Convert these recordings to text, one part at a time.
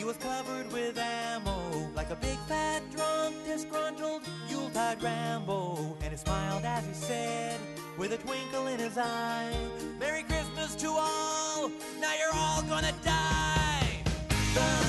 He was covered with ammo, like a big fat drunk, disgruntled Yuletide Rambo. And he smiled as he said, with a twinkle in his eye, Merry Christmas to all, now you're all gonna die.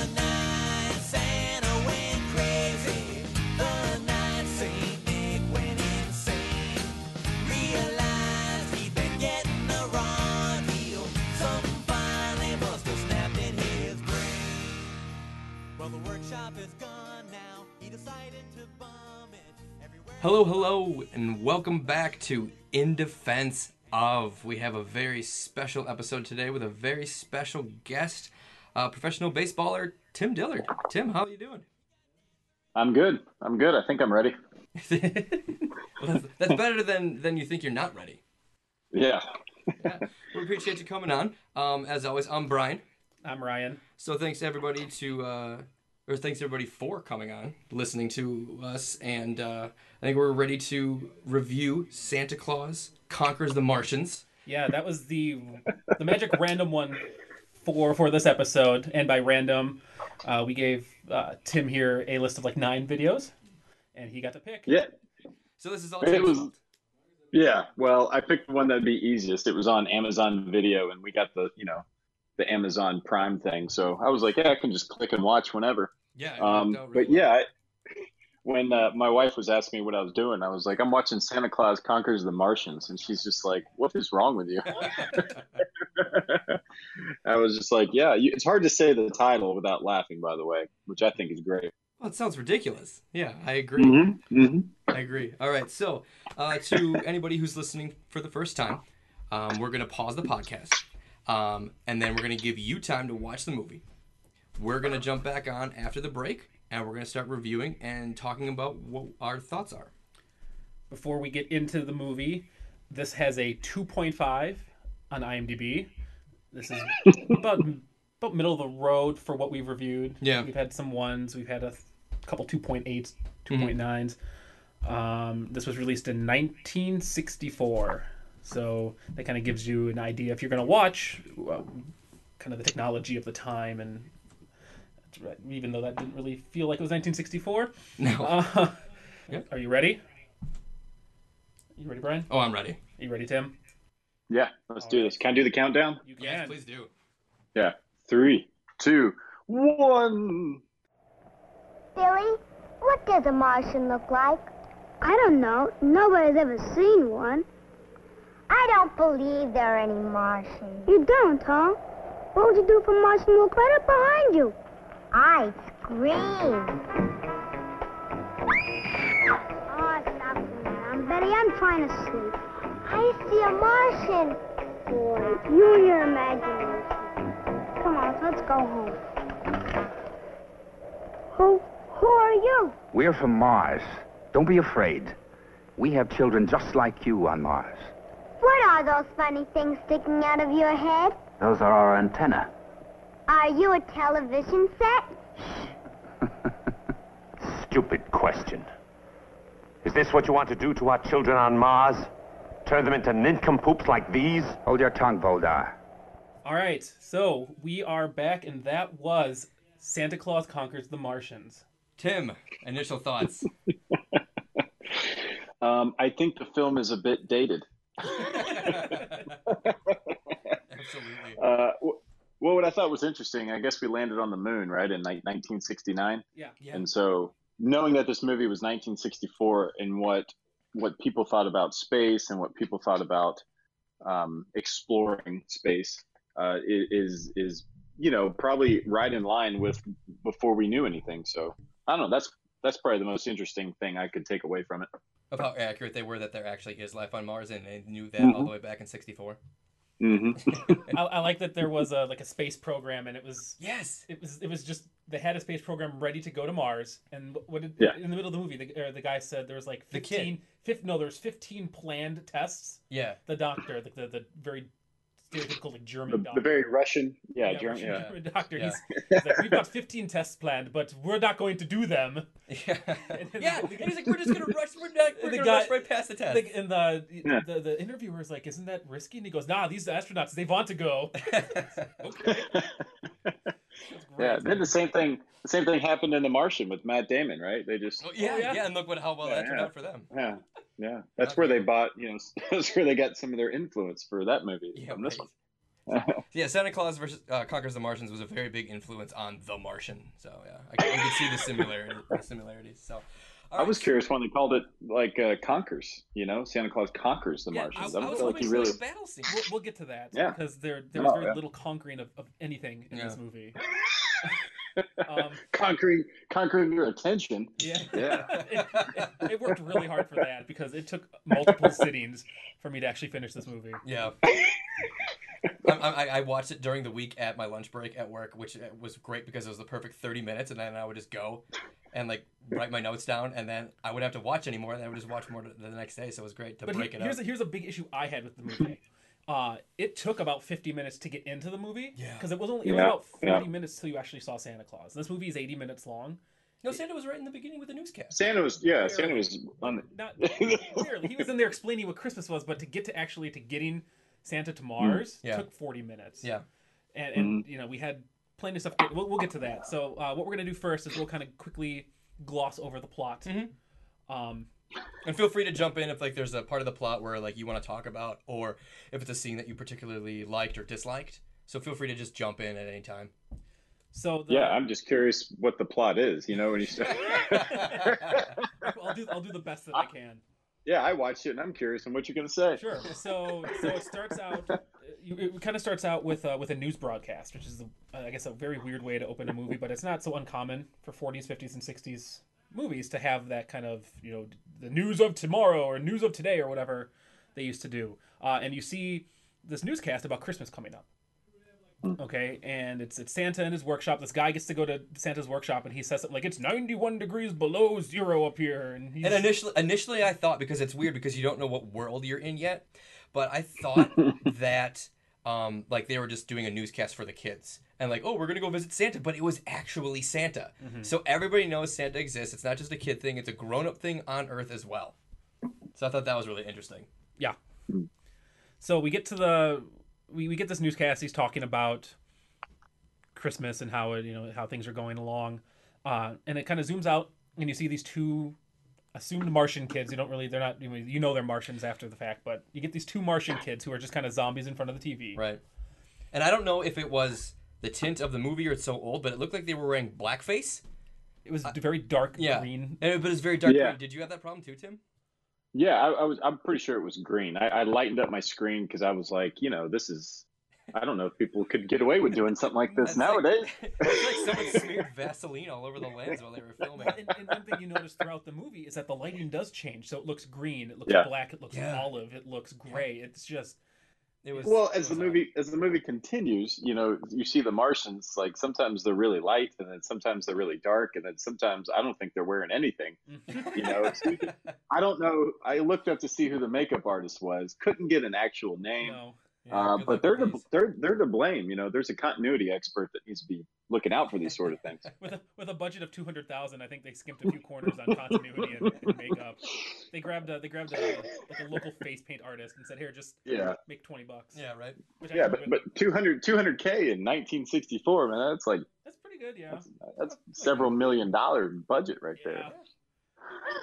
Hello, hello, and welcome back to In Defense of. We have a very special episode today with a very special guest, uh, professional baseballer Tim Dillard. Tim, how are you doing? I'm good. I'm good. I think I'm ready. well, that's, that's better than than you think you're not ready. Yeah. Yeah, we appreciate you coming on. Um, as always, I'm Brian. I'm Ryan. So thanks everybody to, uh, or thanks everybody for coming on, listening to us, and uh, I think we're ready to review Santa Claus Conquers the Martians. Yeah, that was the the magic random one for for this episode, and by random, uh, we gave uh, Tim here a list of like nine videos, and he got to pick. Yeah. So this is all It was- fault. Yeah. Well, I picked the one that'd be easiest. It was on Amazon Video, and we got the you know the Amazon Prime thing. So I was like, yeah, I can just click and watch whenever. Yeah. Um, really but yeah, I, when uh, my wife was asking me what I was doing, I was like, I'm watching Santa Claus Conquers the Martians, and she's just like, What is wrong with you? I was just like, Yeah, you, it's hard to say the title without laughing. By the way, which I think is great. well, it sounds ridiculous. Yeah, I agree. Mm-hmm. I agree. All right. So, uh, to anybody who's listening for the first time, um, we're going to pause the podcast. Um, and then we're going to give you time to watch the movie. We're going to jump back on after the break and we're going to start reviewing and talking about what our thoughts are. Before we get into the movie, this has a 2.5 on IMDb. This is about about middle of the road for what we've reviewed. Yeah. we've had some ones. We've had a couple 2.8s, 2.9s. Um, this was released in 1964, so that kind of gives you an idea if you're going to watch kind of the technology of the time and. right, Even though that didn't really feel like it was 1964. No. Uh, Yep. Are you ready? You ready, Brian? Oh, I'm ready. Are you ready, Tim? Yeah, let's do this. Can I do the countdown? You can. Yes, please do. Yeah. Three, two, one. Billy, what does a Martian look like? I don't know. Nobody's ever seen one. I don't believe there are any Martians. You don't, huh? What would you do if a Martian walked right up behind you? I'd scream. Oh, stop now. Betty, I'm trying to sleep. I see a Martian. Boy, you and your imagination. Come on, let's go home. Who, who are you? We're from Mars. Don't be afraid. We have children just like you on Mars. What are those funny things sticking out of your head? Those are our antenna. Are you a television set? Stupid question. Is this what you want to do to our children on Mars? Turn them into nincompoops like these? Hold your tongue, Voldar. All right, so we are back, and that was Santa Claus Conquers the Martians. Tim, initial thoughts. Um, I think the film is a bit dated. Absolutely. Uh, well, what I thought was interesting, I guess we landed on the moon, right, in like 1969. Yeah. Yeah. And so, knowing that this movie was 1964 and what what people thought about space and what people thought about um, exploring space uh, is is you know probably right in line with before we knew anything. So I don't know. That's that's probably the most interesting thing I could take away from it. Of how accurate they were that there actually is life on Mars and they knew that Mm-hmm. all the way back in 64. hmm I, I like that there was a like a space program, and it was Yes. it was it was just they had a space program ready to go to Mars, and what did, Yeah. in the middle of the movie, the, the guy said there was like The kid. 15, fif- no, there was fifteen planned tests. Yeah. The doctor, the the, the very stereotypical like German The, doctor. the very Russian, yeah, German, Russian yeah. German doctor. Yeah. He's, he's like, we've got 15 tests planned, but we're not going to do them. Yeah. yeah. And he's like, we're just gonna rush. We're, not, we're gonna guy- rush right past the test. Like, and the, Yeah. the the interviewer is like, "Isn't that risky?" And he goes, "Nah, these astronauts they want to go." okay. That's great. Yeah, then the same thing. The same thing happened in The Martian with Matt Damon, right? They just Oh, yeah, yeah. yeah, and look what how well Yeah, that turned yeah. out for them. yeah, yeah. That's where they bought. You know, that's where they got some of their influence for that movie Yeah, from this right. one. Yeah, Santa Claus versus uh, Conquers the Martians was a very big influence on The Martian. So yeah, I, can- I can see the similarity, the similarities. So, all I was right. curious when they called it like uh, conquers. You know, Santa Claus conquers the Yeah, Martians. I, I, I was feel like hoping he for really. a battle scene. We'll, we'll get to that Yeah. because there there No, was very yeah. little conquering of, of anything in this movie. um, conquering conquering your attention. yeah, Yeah. it, it, it worked really hard for that because it took multiple sittings for me to actually finish this movie. Yeah. I, I, I watched it during the week at my lunch break at work, which uh, was great because it was the perfect 30 minutes, and then I would just go and like write my notes down, and then I wouldn't have to watch anymore, and then I would just watch more the next day. So it was great to But break he- it here's up. a, here's a big issue I had with the movie. Uh, it took about 50 minutes to get into the movie Yeah. because it was only it was Yeah, about 40 yeah. minutes till you actually saw Santa Claus. This movie is 80 minutes long. no, Santa was right in the beginning with the newscast. Santa was yeah. Santa was on. The, Not clearly he was in there explaining what Christmas was, but to get to actually to getting Santa to Mars Yeah. took 40 minutes. Yeah. and, and you know we had plenty of stuff. We'll, we'll get to that. So uh, what we're gonna do first is we'll kind of quickly gloss over the plot. Um, And feel free to jump in if like there's a part of the plot where like you want to talk about, or if it's a scene that you particularly liked or disliked. So feel free to just jump in at any time. so the, yeah, I'm just curious what the plot is. You know, when you start. I'll do I'll do the best that I can. Yeah, I watched it and I'm curious on what you're gonna say. Sure. So so it starts out. It kind of starts out with uh, with a news broadcast, which is uh, I guess a very weird way to open a movie, but it's not so uncommon for 40s, 50s, and 60s movies to have that kind of you know the news of tomorrow or news of today or whatever they used to do. Uh, and you see this newscast about Christmas coming up. Mm. Okay, and it's it's Santa in his workshop. This guy gets to go to Santa's workshop, and he says something like, "It's 91 degrees below zero up here," and he's And initially, initially I thought because it's weird because you don't know what world you're in yet, but I thought that um, like they were just doing a newscast for the kids and like, oh, we're gonna go visit Santa, but it was actually Santa. Mm-hmm. So everybody knows Santa exists. It's not just a kid thing; it's a grown-up thing on Earth as well. So I thought that was really interesting. Yeah. Mm. So we get to the we, we get this newscast. He's talking about Christmas and how it, you know how things are going along, uh, and it kind of zooms out and you see these two assumed Martian kids. You don't really they're not you know, you know they're Martians after the fact, but you get these two Martian kids who are just kind of zombies in front of the TV. Right. And I don't know if it was the tint of the movie or it's so old, but it looked like they were wearing blackface. It was very dark Yeah. green. And, but it's very dark Yeah. green. Did you have that problem too, Tim? Yeah, I, I was. I'm pretty sure it was green. I, I lightened up my screen because I was like, you know, this is. I don't know if people could get away with doing something like this It's like- nowadays. it's like someone smeared Vaseline all over the lens while they were filming. And, and one thing you notice throughout the movie is that the lighting does change. So it looks green, it looks Yeah. black, it looks Yeah. olive, it looks gray. It's just It was Well, as the movie as the movie continues, you know, you see the Martians. Like sometimes they're really light, and then sometimes they're really dark, and then sometimes I don't think they're wearing anything. Mm-hmm. You know, so you can- I don't know. I looked up to see who the makeup artist was. Couldn't get an actual name. no. Yeah, uh, but they're with to, they're they're to blame. You know, there's a continuity expert that needs to be looking out for these sort of things. with a with a budget of two hundred thousand, I think they skimped a few corners on continuity and, and makeup. They grabbed a they grabbed a like a local face paint artist and said, "Here, just Yeah. make twenty bucks." Yeah, right. Which Yeah, but would- but 200 200 k in 1964, man, that's like that's pretty good, yeah. that's several million dollar budget right Yeah.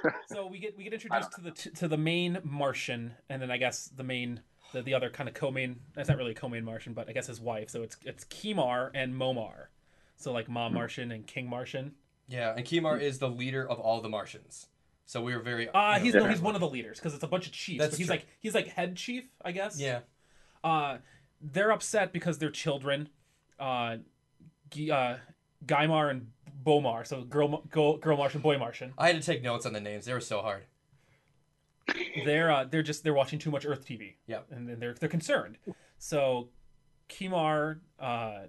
there. So we get we get introduced to the to the main Martian, and then I guess the main the, the other kind of co-main. That's not really a co-main Martian, but I guess his wife. So it's it's Kimar and Momar. So like Mom Martian and King Martian. Yeah, and Kimar is the leader of all the Martians. So we were very. Uh you know, he's no, he's one of the leaders because it's a bunch of chiefs. That's but he's true. like he's like head chief, I guess. Yeah. Uh, they're upset because their children, uh, G- uh, Guymar and Bomar, so girl, girl, girl Martian, boy Martian. I had to take notes on the names. They were so hard. They're uh, they're just they're watching too much Earth TV. Yeah, and then they're they're concerned. So, Kimar uh,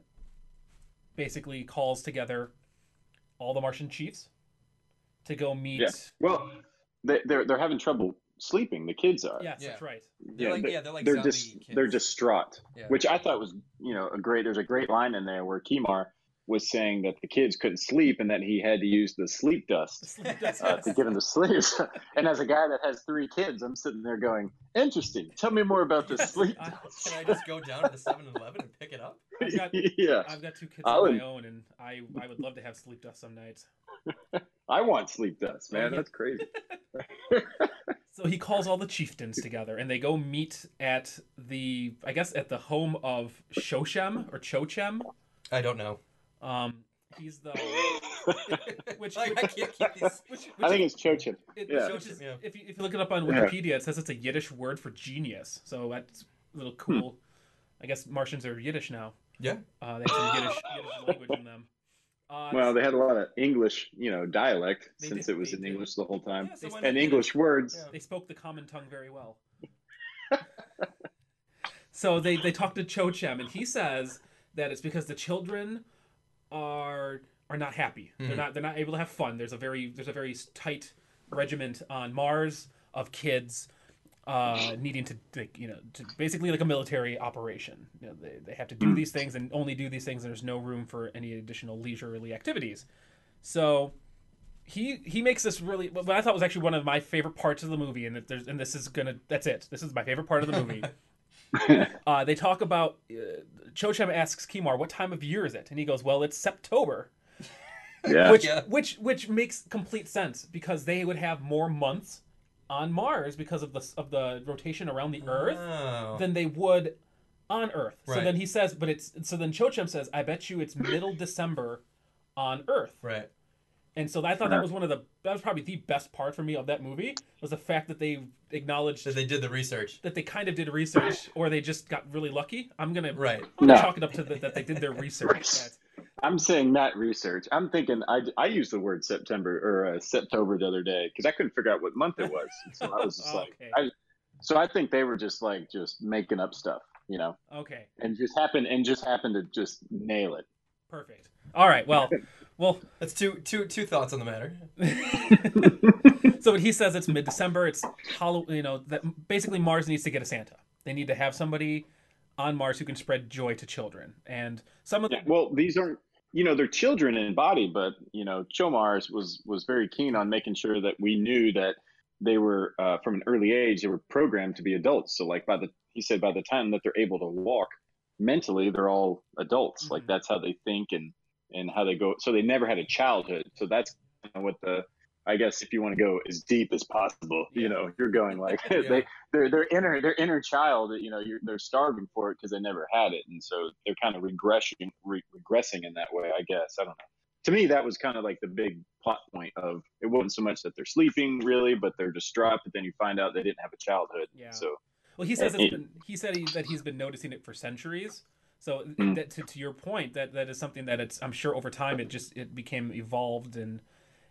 basically calls together all the Martian chiefs to go meet. Yeah. Well, they, they're they're having trouble sleeping. The kids are. Yes, Yeah. that's right. They're like yeah, they're like they're zombie dis- kids. they're distraught, Yeah. which I thought was you know a great. There's a great line in there where Kimar was saying that the kids couldn't sleep and that he had to use the sleep dust uh, to get them to sleep. and as a guy that has three kids, I'm sitting there going, "Interesting. Tell me more about this sleep I- dust." Can I just go down to the 7-Eleven and pick it up? I've got, yeah, I've got two kids I of would- my own, and I, I would love to have sleep dust some nights. I want sleep dust, man. yeah. That's crazy. So he calls all the chieftains together, and they go meet at the, I guess, at the home of Shoshem or Chochem. I don't know. Um, he's the which, Like, I can't keep these. which, which I think it's Chochin. it, yeah. which is- Yeah. if, you, if you look it up on Yeah. Wikipedia, it says it's a Yiddish word for genius. So that's a little Hmm. cool. I guess Martians are Yiddish now. Yeah. Uh, they have some Yiddish, Yiddish language in them. Uh, Well, they had a lot of English, you know, dialect since did- it was in did. English the whole time, Yeah, so and they- English words. Yeah. they spoke the common tongue very well. so they they talk to Chochem, and he says that it's because the children are are not happy. They're Mhm. not they're not able to have fun. There's a very there's a very tight regiment on Mars of kids uh, needing to like, you know to basically like a military operation. You know, they they have to do these things and only do these things. And there's no room for any additional leisurely activities. So he he makes this really what I thought was actually one of my favorite parts of the movie, and there's and this is gonna that's it. This is my favorite part of the movie. uh, they talk about uh, Chochem asks Kimar, "What time of year is it?" And he goes, "Well, it's September." Yeah. which Yeah. which which makes complete sense because they would have more months on Mars because of the of the rotation around the Earth Oh. than they would on Earth. So then he says, but it's so then Chochem says, "I bet you it's middle December on Earth." Right. And so I thought that was one of the that was probably the best part for me of that movie was the fact that they acknowledged that they did the research. that they kind of did research or they just got really lucky. I'm gonna Right. I'm No. chalk it up to the, that they did their research. I'm saying not research. I'm thinking I, I used the word September or uh, Septober the other day because I couldn't figure out what month it was. So I was just like, I, so I think they were just like just making up stuff, you know, okay, and just happened and just happened to just nail it. perfect. All right, well, well. That's two two two thoughts on the matter. so what he says it's mid December. It's Halloween. You know that basically Mars needs to get a Santa. They need to have somebody on Mars who can spread joy to children. And some of the Yeah, well, these aren't you know they're children in body, but you know Chomars was was very keen on making sure that we knew that they were uh, from an early age they were programmed to be adults. So like by the he said by the time that they're able to walk mentally, they're all adults. Like Mhm. that's how they think and and how they go. So they never had a childhood. So that's what the I guess if you want to go as deep as possible, Yeah. you know, you're going like Yeah. they their their inner their inner child, you know, you're, they're starving for it because they never had it, and so they're kind of regressing re- regressing in that way. I guess I don't know. To me, that was kind of like the big plot point of it wasn't so much that they're sleeping really, but they're distraught. But then you find out they didn't have a childhood. Yeah. So Well, he says it- been, he said he, that he's been noticing it for centuries. So Mm. that, to, to your point, that that is something that it's I'm sure over time it just it became evolved and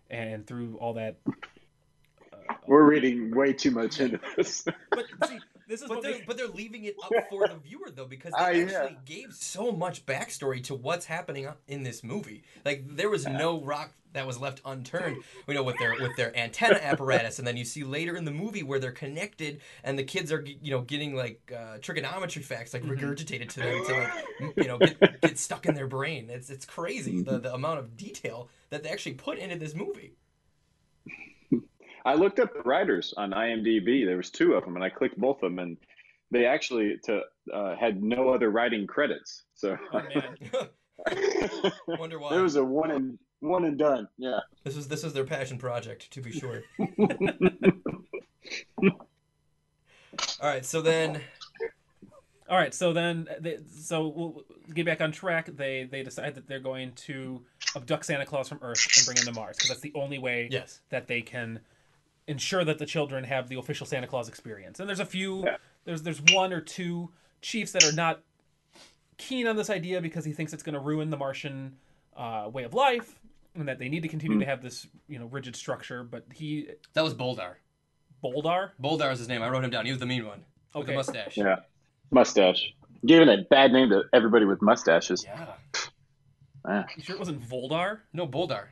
and through all that. Uh, we're reading way too much into this. but see, this is But they're, makes, but they're leaving it up for the viewer though because they yeah. actually gave so much backstory to what's happening in this movie. Like there was no rock that was left unturned. You know with their with their antenna apparatus, and then you see later in the movie where they're connected, and the kids are you know getting like uh, trigonometry facts like regurgitated to them to like you know get, get stuck in their brain. It's it's crazy the the amount of detail that they actually put into this movie. I looked up the writers on IMDb. There was two of them, and I clicked both of them, and they actually to uh, had no other writing credits. So oh man, Wonder why. it was a one and one and done. Yeah. This is this is their passion project, to be sure. All right, so then all right. So then, they, so we'll get back on track. They they decide that they're going to abduct Santa Claus from Earth and bring him to Mars because that's the only way yes, that they can ensure that the children have the official Santa Claus experience. And there's a few Yeah. there's there's one or two chiefs that are not keen on this idea because he thinks it's going to ruin the Martian uh, way of life and that they need to continue Hmm. to have this you know rigid structure. But he that was Boldar. Boldar, Boldar is his name. I wrote him down. He was the mean one with the mustache. Yeah. Mustache. Giving a bad name to everybody with mustaches. Yeah. Ah. you sure it wasn't Voldar? No, Boldar.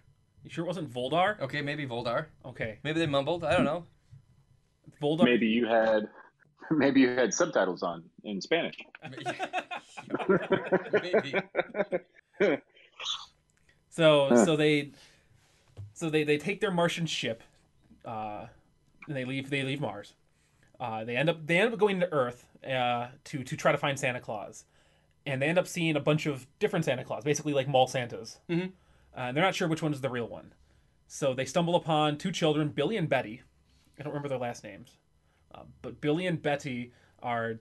You sure it wasn't Voldar? Okay, maybe Voldar. Okay, Maybe they mumbled. I don't know. Voldar. Maybe you had maybe you had subtitles on in Spanish. maybe. So Huh. so they so they, they take their Martian ship, uh, and they leave they leave Mars. Uh, they end up they end up going to Earth uh, to to try to find Santa Claus, and they end up seeing a bunch of different Santa Claus, basically like mall Santas. Mhm. Uh, they're not sure which one is the real one. So they stumble upon two children, Billy and Betty. I don't remember their last names, uh, but Billy and Betty are.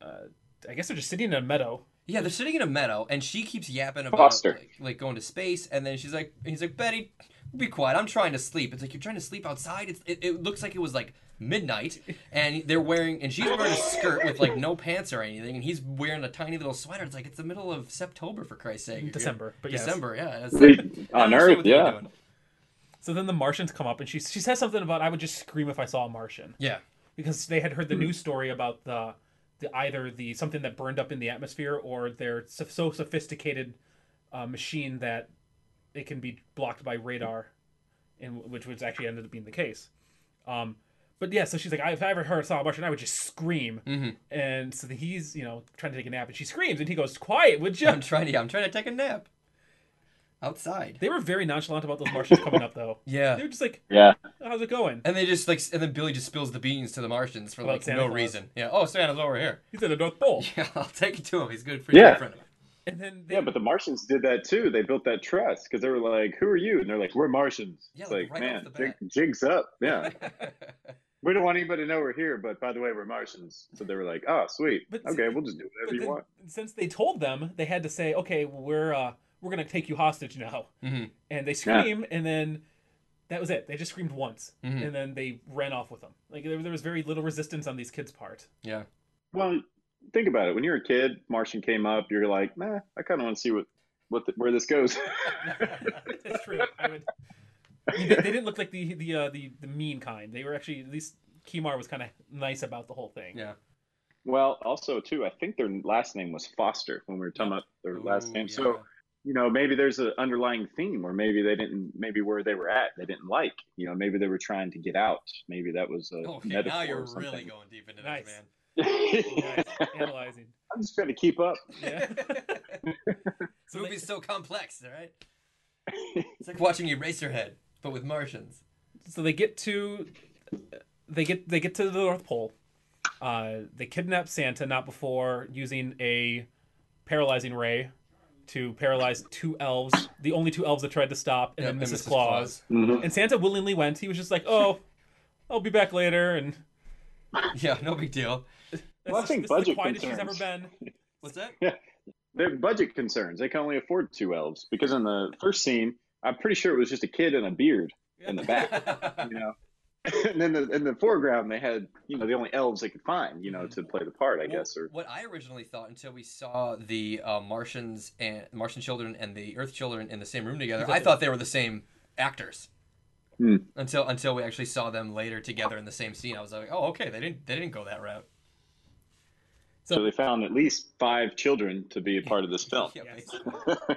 Uh, I guess they're just sitting in a meadow. Yeah, they're sitting in a meadow, and she keeps yapping about Foster. like, like going to space, and then she's like, he's like, Betty, be quiet. I'm trying to sleep. It's like you're trying to sleep outside. It's, it, it looks like it was like midnight, and they're wearing, and she's wearing a skirt with like no pants or anything, and he's wearing a tiny little sweater. It's like it's the middle of September for Christ's sake. December, but yes. December, yeah. It's like, on Earth, yeah. So then the Martians come up, and she she says something about I would just scream if I saw a Martian Yeah. because they had heard the news story about the the either the something that burned up in the atmosphere or their so, so sophisticated uh, machine that it can be blocked by radar, and which was actually ended up being the case. Um, but yeah, so she's like, if I ever heard saw a Martian, I would just scream. Mm-hmm. And so he's you know trying to take a nap, and she screams, and he goes, "Quiet, would you?" I'm trying to. Yeah, I'm trying to take a nap outside. They were very nonchalant about those Martians coming up, though. Yeah. They were just like, Yeah. "How's it going?" And they just like, and then Billy just spills the beans to the Martians for About like Santa no Claus. reason. Yeah. Oh, Santa's over here. He's at the North Pole. Yeah, I'll take it to him. He's good for Yeah. friend. And then they, Yeah, but the Martians did that too. They built that trust because they were like, "Who are you?" And they're like, "We're Martians." Yeah, it's like, like, right man, off the bat. jig, jigs up. Yeah, we don't want anybody to know we're here, but by the way, we're Martians. So they were like, "Oh, sweet. But- okay, we'll just do whatever you then, want." since they told them, they had to say, "Okay, we're uh, we're gonna take you hostage now." Mhm. And they scream, and then that was it. They just screamed once, Mhm. and then they ran off with them. Like there, there was very little resistance on these kids' part. yeah. Well, think about it. When you're a kid, Martian came up. You're like, "Nah, I kind of want to see what what the, where this goes." That's true. I would. I mean, they, they didn't look like the the uh, the the mean kind. They were actually at least Kimar was kind of nice about the whole thing. Yeah. well, also too, I think their last name was Foster when we were talking about their last name. yeah. So you know, maybe there's an underlying theme, or maybe they didn't, maybe where they were at, they didn't like. You know, maybe they were trying to get out. Maybe that was a Okay, metaphor now or you're something. really going deep into Nice. this, man. Nice. Analyzing. I'm just trying to keep up. Yeah. This So movie's so complex, all right? It's like watching Eraserhead, but with Martians. so they get to they get they get to the North Pole. Uh, they kidnap Santa not before using a paralyzing ray to paralyze two elves, the only two elves that tried to stop, and Yeah, then and Mrs. Mrs. Claus. Mhm. And Santa willingly went. He was just like, "Oh, I'll be back later." And Yeah, no big deal. that's Well, I think this is the budget quietest she's ever concerns. been. What's that? They're budget concerns. They can only afford two elves because in the first scene, I'm pretty sure it was just a kid and a beard in the back. you know. and then the, in the foreground, they had you know the only elves they could find, you know, to play the part, I Well, guess. Or what I originally thought until we saw the uh, Martians and Martian children and the Earth children in the same room together, I thought they were the same actors. Hmm. Until until we actually saw them later together in the same scene, I was like, oh, okay, they didn't they didn't go that route. so they found at least five children to be a part of this film. Yeah.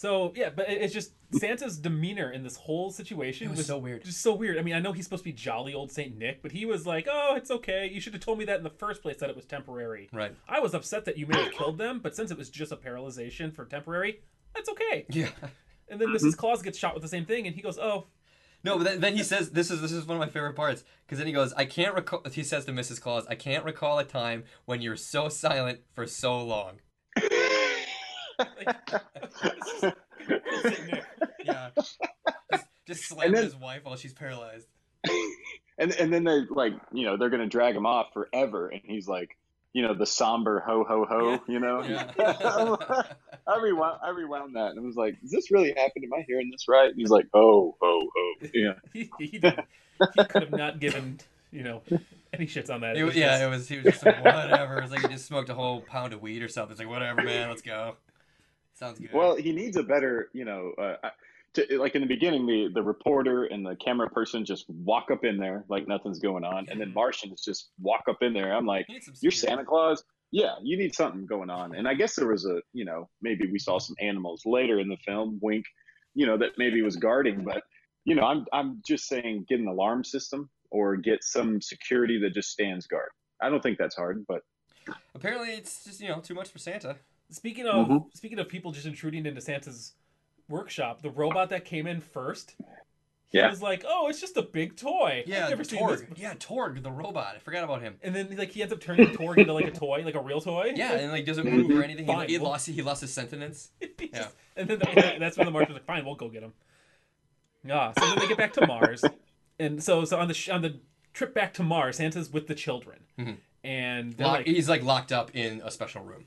So yeah, but it- it's just Santa's demeanor in this whole situation It was so weird. Just so weird. I mean, I know he's supposed to be jolly old Saint Nick, but he was like, "Oh, it's okay. You should have told me that in the first place that it was temporary." Right. I was upset that you may have killed them, but since it was just a paralyzation for temporary, that's okay. Yeah. And then Mrs. Claus gets shot with the same thing, and he goes, "Oh, No, but then, then he says this is this is one of my favorite parts because then he goes, I can't recall. He says to Mrs. Claus, I can't recall a time when you're so silent for so long. Nick." Yeah. just, just then- his wife while she's paralyzed. and and then they like you know they're gonna drag him off forever, and he's like you know the somber ho ho ho, Yeah. you know. Yeah. I rewound I rewound that and it was like, is this really happening? Am I hearing this right? And he's like, oh ho ho, yeah. He, he, did, he could have not given you know any shits on that. It was, was yeah, just- it was. He was just like, whatever. It's like he just smoked a whole pound of weed or something. It's like whatever, man. Let's go. Sounds good. Well, he needs a better, you know, uh, to, like in the beginning, the the reporter and the camera person just walk up in there like nothing's going on, and then. Martians just walk up in there. I'm like, He needs some you're. Santa Claus. Yeah, you need something going on. And I guess there was a, you know, maybe we saw some animals later in the film, wink, you know, that maybe was guarding. But, you know, I'm I'm just saying get an alarm system or get some security that just stands guard. I don't think that's hard, but Apparently, it's just you know too much for Santa. Speaking of Mhm. speaking of people just intruding into Santa's workshop, the robot that came in first, he Yeah. was like, "Oh, it's just a big toy." Yeah, I've never seen this. Torg. Yeah, Torg, the robot. I forgot about him. And then like he ends up turning Torg into like a toy, like a real toy. Yeah, and like doesn't move or anything. He, Fine, he well- lost he lost his sentence. Yeah. just- And then the, that's when the Martian's like, "Fine, we'll go get him." Yeah. So then they get back to Mars, and so so on the sh- on the trip back to Mars, Santa's with the children, Mhm. and Lock, like, he's like locked up in a special room.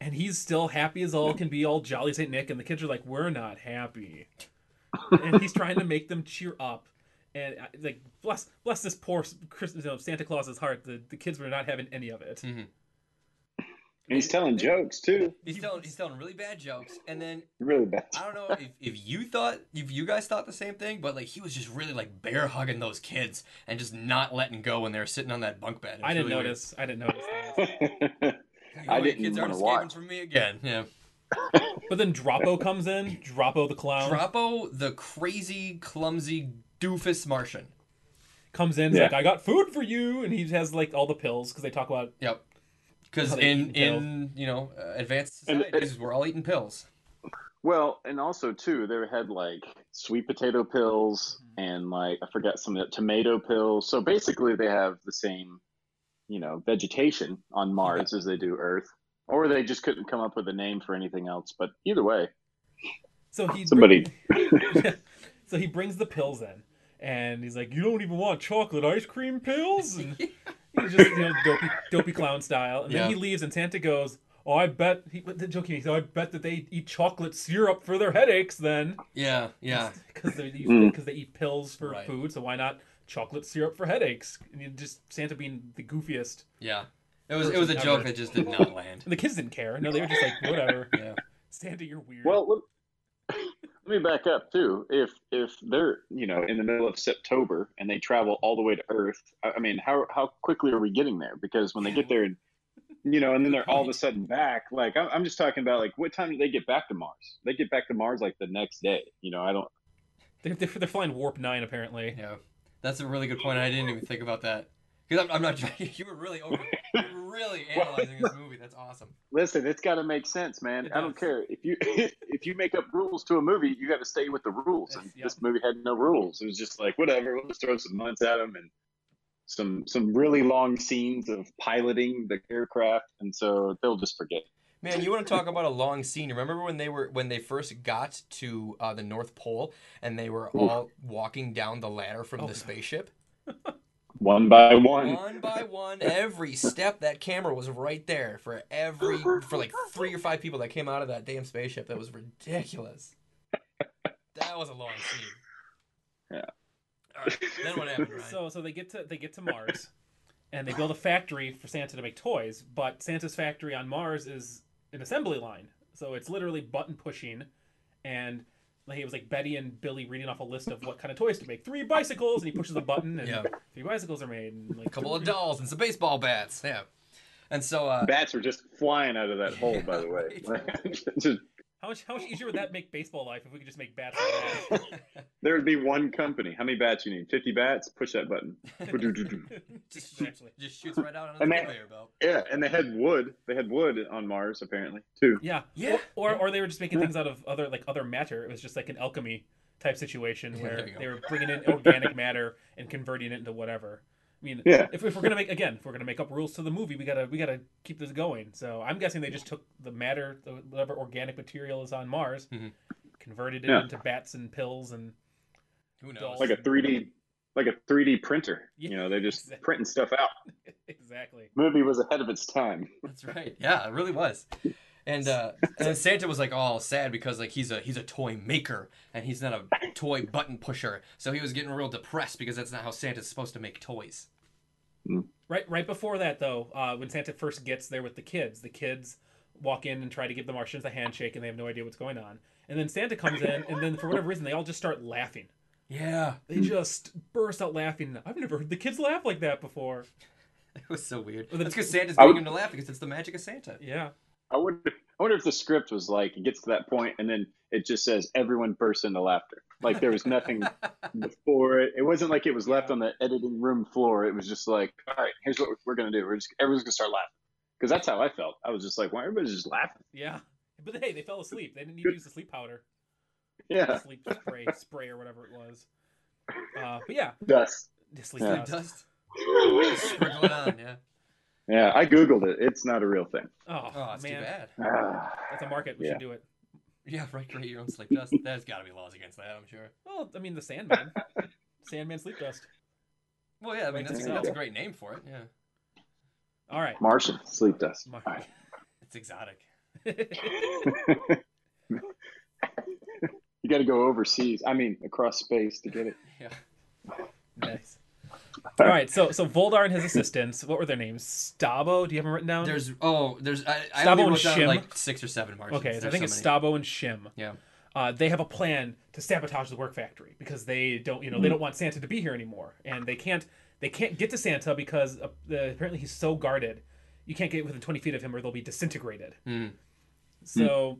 And he's still happy as all can be, all jolly Saint Nick, and the kids are like, "We're not happy," and he's trying to make them cheer up. And uh, like bless bless this poor Christmas, you know, Santa Claus's heart. The the kids were not having any of it. Mhm. And he's telling jokes too. He's telling he's telling really bad jokes, and then Really bad. I don't know if, if you thought if you guys thought the same thing, but like he was just really like bear hugging those kids and just not letting go when they were sitting on that bunk bed. I didn't really weird. notice. I didn't notice. That. I "Oh, you didn't kids aren't escaping watch." from me again. Yeah. But then Dropo comes in. Dropo the clown Dropo, the crazy, clumsy doofus Martian. comes in. He's Yeah. like, "I got food for you," and he has like all the pills because they talk about Yep. Because in in you know uh, advanced And- societies, we're all eating pills. Well, and also too, they had like sweet potato pills and like I forgot some of the tomato pills. So basically, they have the same, you know, vegetation on Mars as they do Earth, or they just couldn't come up with a name for anything else. But either way, So he Somebody- so he brings the pills in, and he's like, "You don't even want chocolate ice cream pills?" And he's just you know dopey, dopey clown style. And Yeah. then he leaves, and Santa goes, "Oh, I bet." He the joking. He said, "I bet that they eat chocolate syrup for their headaches then, Yeah, yeah. because they eat, Mm. because they eat pills for Right. food. So why not chocolate syrup for headaches?" And just Santa being the goofiest. Yeah. It was it was a Person joke ever. that just did not land. And the kids didn't care. No, they were just like, "Whatever." Yeah. Santa, you're weird. well, let, let me back up too. If if they're you know in the middle of September and they travel all the way to Earth, I I mean, how how quickly are we getting there? Because when they get there, you know, and then they're all of a sudden back. Like I'm, I'm just talking about like what time do they get back to Mars? They get back to Mars like the next day. You know, I don't. they're, they're, they're flying warp nine apparently. Yeah. That's a really good point. I didn't even think about that. Because I'm, I'm not. You were really over. You were really analyzing this movie. That's awesome. Listen, it's got to make sense, man. It I don't does. care if you if you make up rules to a movie, you got to stay with the rules. And yep. this movie had no rules. It was just like whatever. We'll just throw some months at them and some some really long scenes of piloting the aircraft, and so they'll just forget. Man, you want to talk about a long scene? Remember when they were when they first got to uh, the North Pole and they were all walking down the ladder from Oh, the spaceship? One by one. One by one, every step that camera was right there for every for like three or five people that came out of that damn spaceship. That was ridiculous. That was a long scene. Yeah. All right, then what happened, Ryan? So so they get to they get to Mars, and they build a factory for Santa to make toys. But Santa's factory on Mars is an assembly line, so it's literally button pushing, and like, it was like Betty and Billy reading off a list of what kind of toys to make. Three bicycles, and he pushes a button, and Yeah. three bicycles are made. And like a couple of dolls and some baseball bats. Yeah. And so uh, Bats are just flying out of that hole, by the way. Just- How much how much easier would that make baseball life if we could just make bats like that? there would be one company. How many bats you need? Fifty bats. Push that button. just, Actually. just shoots right out on the And that- conveyor belt. Yeah, and they had wood. They had wood on Mars apparently too. Yeah, Yeah. Or, or or they were just making things out of other like other matter. It was just like an alchemy type situation where there you go. they were bringing in organic matter and converting it into whatever. I mean, Yeah. if, if we're gonna make again, if we're gonna make up rules to the movie, we gotta we gotta keep this going. So I'm guessing they just took the matter, the, whatever organic material is on Mars, Mhm. converted it Yeah. into bats and pills, and Who knows? Like a three D, like a three D printer. Yeah, you know, they're just exactly. printing stuff out. exactly. Movie was ahead of its time. That's right. Yeah, it really was. And uh, and Santa was like all sad because like he's a he's a toy maker and he's not a toy button pusher. So he was getting real depressed because that's not how Santa's supposed to make toys. Right, right before that though, uh, when Santa first gets there with the kids, the kids walk in and try to give the Martians a handshake, and they have no idea what's going on. And then Santa comes in, and then for whatever reason, they all just start laughing. Yeah, They just burst out laughing. I've never heard the kids laugh like that before. it was so weird. Well, That's because Santa's I getting would- him to laugh because it's the magic of Santa. Yeah, I wonder. I wonder if the script was like it gets to that point and then it just says everyone bursts into laughter. Like there was nothing before it. It wasn't like it was left on the editing room floor. It was just like, all right, here's what we're gonna do. We're just everyone's gonna start laughing. because that's how I felt. I was just like, why everybody's just laughing? Yeah, but hey, they fell asleep. They didn't need to use the sleep powder, Yeah, sleep spray, spray or whatever it was. Uh, but yeah, dust. the sleep Yeah. dust. Dust. Sprinkle it on, yeah. Yeah, I googled it. It's not a real thing. Oh, Oh, it's too man, bad. Ah, that's a market. We Yeah. should do it. Yeah, right. Create your own sleep dust. There's got to be laws against that, I'm sure. Well, I mean, the Sandman, Sandman sleep dust. Well, yeah, I mean that's, that's a great name for it. Yeah, All right. Martian sleep dust. Mar- All right. it's exotic. You got to go overseas. I mean, across space to get it. Yeah. nice. All right, so so Voldar and his assistants, what were their names? Stabo, do you have them written down? There's oh, there's I, I Stabo and Shim. like six or seven Martians. okay, so I think it's many. Stabo and Shim. Yeah. Uh, they have a plan to sabotage the work factory because they don't, you know, they don't want Santa to be here anymore, and they can't they can't get to Santa because uh, the, apparently he's so guarded, you can't get within twenty feet of him or they'll be disintegrated. Mm. So,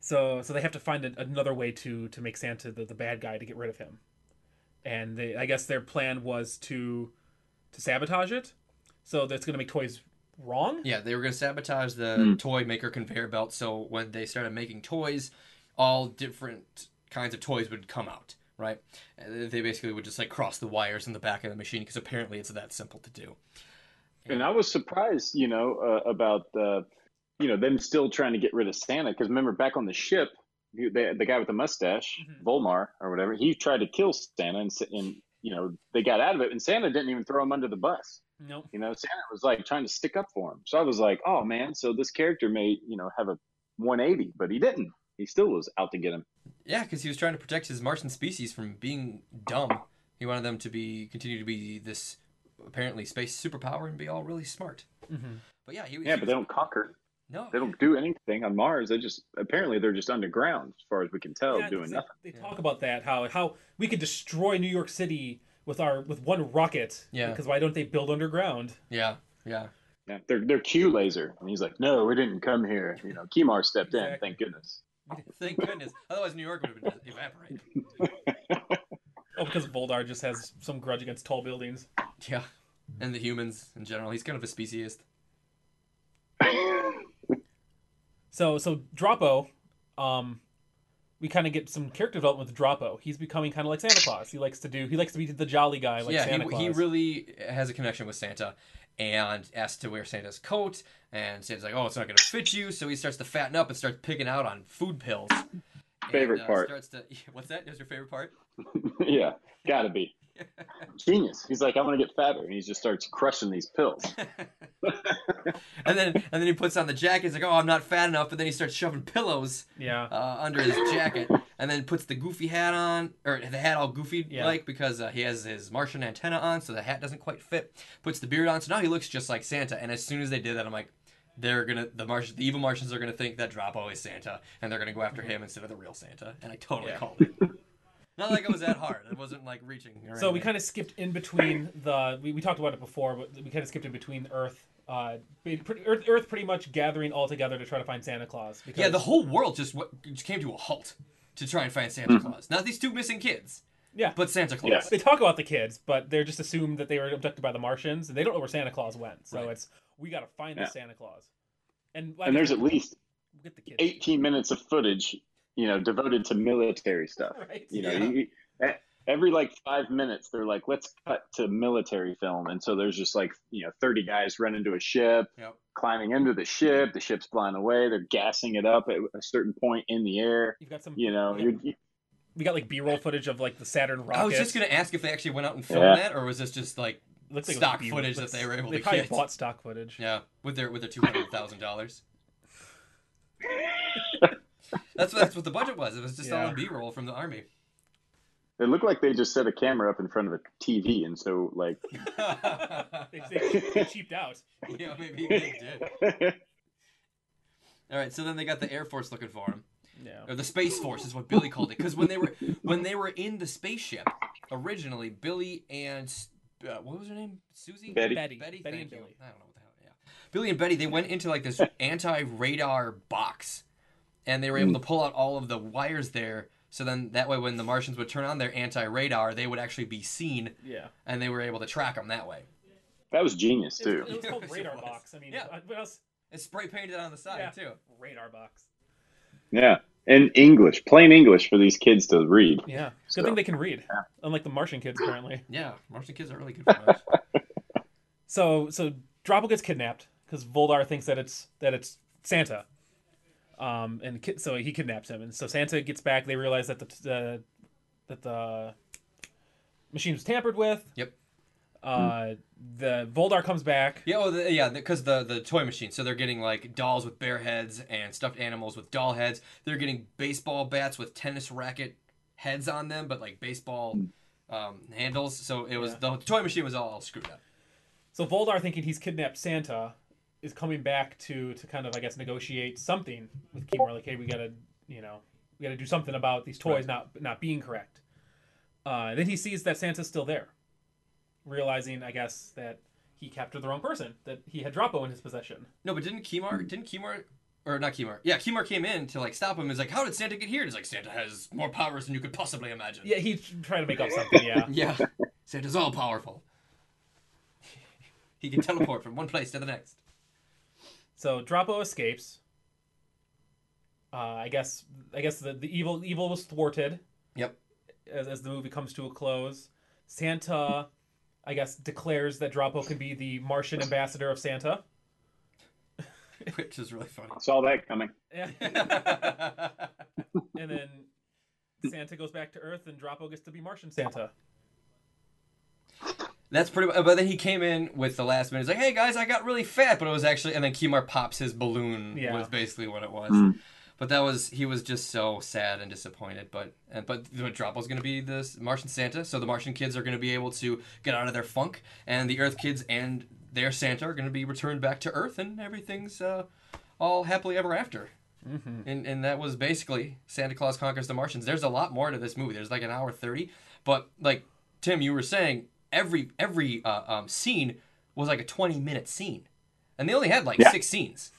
so so they have to find a, another way to to make Santa the, the bad guy to get rid of him, and they, I guess their plan was to to sabotage it, so that's going to make toys wrong. Yeah, they were gonna sabotage the Hmm. toy maker conveyor belt. So when they started making toys, all different kinds of toys would come out. Right? And They basically would just like cross the wires in the back of the machine because apparently it's that simple to do. And I was surprised, you know, uh, about uh, you know them still trying to get rid of Santa because remember back on the ship, you- the, the guy with the mustache, Mhm. Volmar or whatever, he tried to kill Santa, and, and you know they got out of it, and Santa didn't even throw him under the bus. Nope. You know, Santa was like trying to stick up for him. So I was like, oh man, so this character may you know have a 180, but he didn't. He still was out to get him. Yeah, because he was trying to protect his Martian species from being dumb. He wanted them to be continue to be this apparently space superpower and be all really smart. Mhm. But yeah, he, Yeah, he but they don't conquer. No, They don't do anything on Mars. They just apparently they're just underground as far as we can tell, Yeah, doing they, nothing. They talk about that how how we could destroy New York City with our with one rocket. Yeah. Because why don't they build underground? Yeah, yeah. Yeah, they're they're Q laser, and he's like, "No, we didn't come here." You know, Kimar stepped in. Thank goodness. Thank goodness. Otherwise, New York would have been evaporated. Oh, because Voldar just has some grudge against tall buildings. Yeah, and the humans in general. He's kind of a speciesist. So so Dropo, um, we kind of get some character development with Dropo. He's becoming kind of like Santa Claus. He likes to do. He likes to be the jolly guy like yeah, Santa he, Claus. he really has a connection with Santa, and asks to wear Santa's coat. And Santa's like, "Oh, it's not going to fit you." So he starts to fatten up and starts picking out on food pills. Favorite and, uh, part. Starts to what's that? Is your favorite part? yeah, gotta be genius. He's like, "I want to get fatter," and he just starts crushing these pills. and then and then he puts on the jacket. He's like, "Oh, I'm not fat enough." But then he starts shoving pillows yeah. uh, under his jacket, and then puts the goofy hat on, or the hat all goofy Yeah. like because uh, he has his Martian antenna on, so the hat doesn't quite fit. Puts the beard on, so now he looks just like Santa. And as soon as they did that, I'm like, they're gonna the Martian, the evil Martians are gonna think that Dropo is Santa, and they're gonna go after him instead of the real Santa. And I totally Yeah. called it. Not like it was that hard. It wasn't like reaching. or So we kind of skipped in between the. We, we talked about it before, but we kind of skipped in between Earth. Uh, ba- pretty- Earth, Earth pretty much gathering all together to try to find Santa Claus. Because, yeah, the whole world just w- just came to a halt to try and find Santa Claus. Not these two missing kids, yeah. but Santa Claus. Yeah. they talk about the kids, but they're just assumed that they were abducted by the Martians, and they don't know where Santa Claus went. So Right. it's we got to find Yeah. the Santa Claus. And, like, And there's at least we'll get the kids. 18 minutes of footage, you know, devoted to military stuff. Right. You know, Yeah. you, e- every like five minutes, they're like, "Let's cut to military film," and so there's just like you know, 30 guys running to a ship, Yep. climbing into the ship. The ship's flying away. They're gassing it up at a certain point in the air. You've got some. You know, yeah. you're, you, we got like B-roll footage of like the Saturn rocket. I was just gonna ask if they actually went out and filmed Yeah. that, or was this just like Looks like stock B-roll. footage that they were able they to probably get. bought stock footage. yeah, with their with their two hundred thousand dollars. That's what that's what the budget was. It was just Yeah. all B roll from the army. it looked like they just set a camera up in front of a TV, and so like, They, they, they cheaped out. yeah, maybe they did. All right, so then they got the Air Force looking for him, Yeah. or the Space Force is what Billy called it, because when they were when they were in the spaceship originally, Billy and uh, what was her name? Susie. Betty. Betty. Betty. Betty thank and you. Billy. I don't know what the hell. Yeah. Billy and Betty they went into like this anti-radar box, and they were able to pull out all of the wires there. So then that way, when the Martians would turn on their anti-radar, they would actually be seen, Yeah. and they were able to track them that way. That was genius It was, too. it was called Yes, it Radar was. Box. I mean, Yeah. what else? It's spray painted on the side Yeah. too. Radar Box. Yeah, and English, plain English for these kids to read. Yeah. Good So, thing they can read, unlike the Martian kids apparently. Yeah, Martian kids are really good for that. So so Dropo gets kidnapped because Voldar thinks that it's that it's Santa. Um, and ki- so he kidnaps him, and so Santa gets back. They realize that the the that the machine was tampered with. Yep. Uh, the Voldar comes back. Yeah, well, the, yeah, because the, the toy machine. So they're getting like dolls with bear heads and stuffed animals with doll heads. They're getting baseball bats with tennis racket heads on them, but like baseball um, handles. So it was the toy machine was all screwed up. So Voldar, thinking he's kidnapped Santa, is coming back to to kind of I guess negotiate something with Kimar. Like, hey, we gotta you know we gotta do something about these toys Right. not not being correct. Uh, then he sees that Santa's still there, realizing I guess that he captured the wrong person. That he had Dropo in his possession. No, but didn't Kimar? Didn't Kimar? Or not Kimar? Yeah, Kimar came in to like stop him. He's like, "How did Santa get here?" He's like, "Santa has more powers than you could possibly imagine." Yeah, he tried to make up something. Yeah. Yeah, Santa's all powerful. he can teleport from one place to the next. So Dropo escapes. Uh, I guess I guess the, the evil evil was thwarted. Yep. As, as the movie comes to a close, Santa, I guess, declares that Dropo can be the Martian ambassador of Santa. Which is really funny. Saw that coming. And then Santa goes back to Earth, and Dropo gets to be Martian Santa. That's pretty. mu- But then he came in with the last minute. He's like, "Hey guys, I got really fat," but it was actually. And then Kimar pops his balloon. Yeah. Was basically what it was. Mm. But that was he was just so sad and disappointed. But and but the drop was going to be this Martian Santa, so the Martian kids are going to be able to get out of their funk, and the Earth kids and their Santa are going to be returned back to Earth, and everything's uh, all happily ever after. Mm-hmm. And and that was basically Santa Claus conquers the Martians. There's a lot more to this movie. There's like an hour thirty, but like Tim, you were saying, every every uh, um, scene was like a twenty minute scene, and they only had like Yeah. six scenes.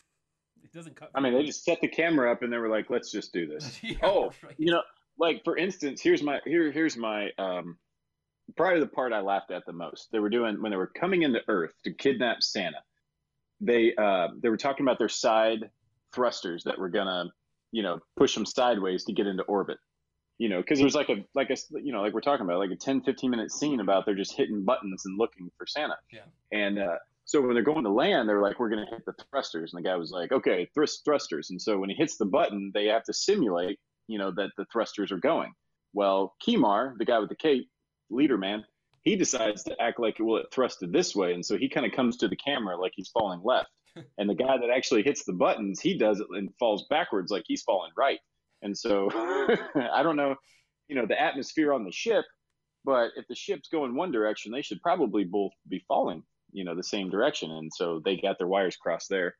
It doesn't cut. I mean, they just set the camera up and they were like, "Let's just do this." Yeah, oh, right. you know, like for instance, here's my here here's my um, probably the part I laughed at the most. They were doing when they were coming into Earth to kidnap Santa. They uh, they were talking about their side thrusters that were gonna, you know, push them sideways to get into orbit. You know, because there's like a like a you know like we're talking about like a 10, 15 minute scene about they're just hitting buttons and looking for Santa. Yeah. And uh, so when they're going to land, they're like, "We're going to hit the thrusters," and the guy was like, "Okay, thrust thrusters." And so when he hits the button, they have to simulate, you know, that the thrusters are going. Well, Kimar, the guy with the cape, leader man, he decides to act like well, it thrusted this way, and so he kind of comes to the camera like he's falling left. and the guy that actually hits the buttons, he does it and falls backwards like he's falling right. And so I don't know, you know, the atmosphere on the ship, but if the ship's going one direction, they should probably both be falling, you know, the same direction. And so they got their wires crossed there.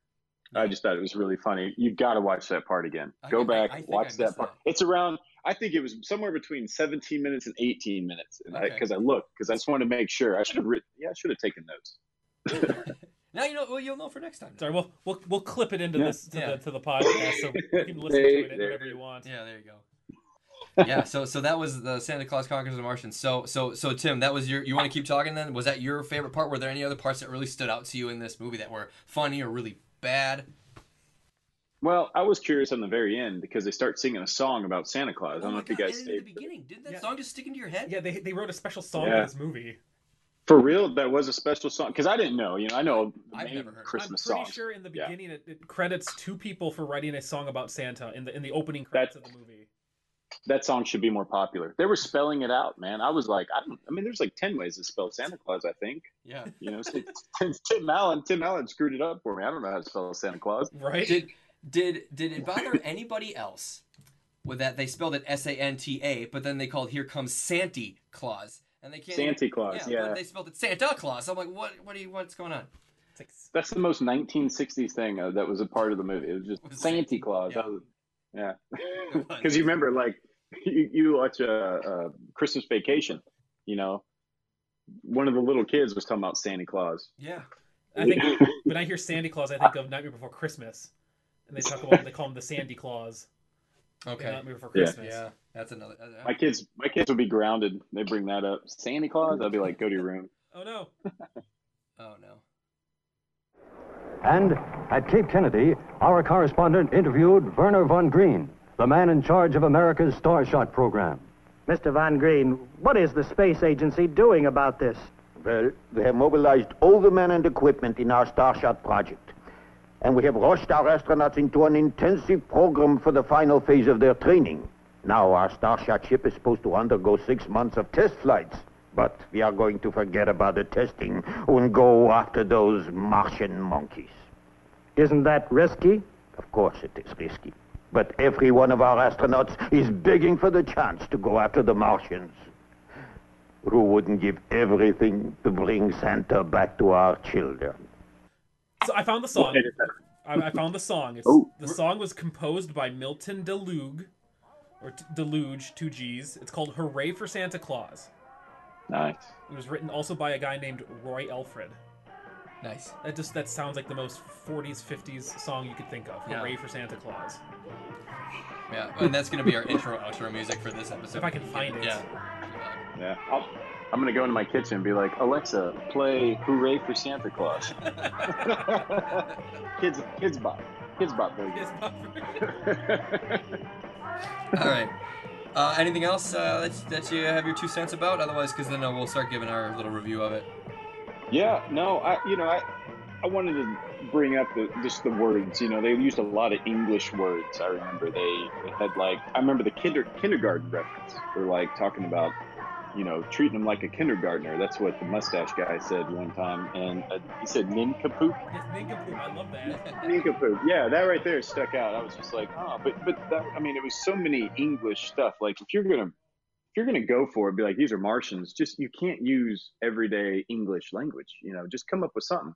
I just thought it was really funny. You've got to watch that part again. I- Go back, I think watch I that part. that. It's around. I think it was somewhere between 17 minutes and 18 minutes, Okay. because I, looked because I just wanted to make sure. I should have written. Yeah, I should have taken notes. Now you know. Well, you'll know for next time. Sorry, we'll we'll we'll clip it into Yeah. this to Yeah. the to the podcast so you can listen There- to it whenever you want. Yeah, there you go. yeah, so so that was the Santa Claus conquers the Martians. So so so Tim, that was your. You want to keep talking then? Was that your favorite part? Were there any other parts that really stood out to you in this movie that were funny or really bad? Well, I was curious on the very end because they start singing a song about Santa Claus. I don't oh know my if you guys and in the beginning, didn't that Yeah. song just stick into your head? Yeah, they, they wrote a special song Yeah. for this movie. For real, that was a special song because I didn't know. You know, I know the I've main never heard it. Christmas I'm pretty songs. sure in the Yeah. beginning it, it credits two people for writing a song about Santa in the in the opening credits of the movie. That song should be more popular. They were spelling it out, man. I was like, I don't. I mean, there's like ten ways to spell Santa Claus. I think. Yeah. You know, since, since Tim Allen, Tim Allen screwed it up for me. I don't know how to spell Santa Claus. Right? Did did did it bother anybody else with that they spelled it S A N T A, but then they called "Here Comes Santy Claus," and they can't. Santa Claus, Yeah, yeah. they spelled it Santa Claus. I'm like, what? What? Are you, what's going on? Like, That's the most 1960s thing uh, that was a part of the movie. It was just Was Santa Santa, Claus. yeah. That was- yeah. Because you remember, like, you, you watch a, a Christmas Vacation. You know, one of the little kids was talking about Santa Claus. Yeah. I think when I hear Santa Claus, I think of Nightmare Before Christmas, and they talk about they call him the Sandy Claus. Okay. Nightmare Before Yeah. Christmas. Yeah, that's another. uh, My kids, my kids would be grounded. They bring that up. Santa Claus. I'd be like, go to your room. Oh no. Oh no. And at Cape Kennedy, our correspondent interviewed Werner von Green, the man in charge of America's Starshot program. Mr. Von Green, what is the space agency doing about this? Well, we have mobilized all the men and equipment in our Starshot project. And we have rushed our astronauts into an intensive program for the final phase of their training. Now our Starshot ship is supposed to undergo six months of test flights. But we are going to forget about the testing and go after those Martian monkeys. Isn't that risky? Of course it is risky. But every one of our astronauts is begging for the chance to go after the Martians. Who wouldn't give everything to bring Santa back to our children? So I found the song. I, I found the song. It's, Oh. The song was composed by Milton DeLugg, or T- DeLugg, two G's. It's called "Hooray for Santa Claus." Nice. It was written also by a guy named Roy Alfred. Nice. That just that sounds like the most 40s 50s song you could think of. Yeah. Hooray for Santa Claus. Yeah, and that's gonna be our intro outro music for this episode. If I can find it. Yeah. Yeah. I'll, I'm gonna go into my kitchen and be like, Alexa, play "Hooray for Santa Claus." kids, kids bop, kids bop, baby. All right. Uh, anything else uh, that, that you have your two cents about? Otherwise, because then uh, we'll start giving our little review of it. Yeah, no, I you know I I wanted to bring up the just the words. You know, they used a lot of English words. I remember they, had like I remember the kinder kindergarten reference. They're like talking about you know treating them like a kindergartner. That's what the mustache guy said one time, and uh, he said nincompoop. Yes, Nincompoop, I love that. Nincompoop. Yeah, that right there stuck out. I was just like, oh, but but that, I mean, it was so many English stuff. Like if you're gonna if you're gonna go for it, be like these are Martians. Just you can't use everyday English language. You know, just come up with something.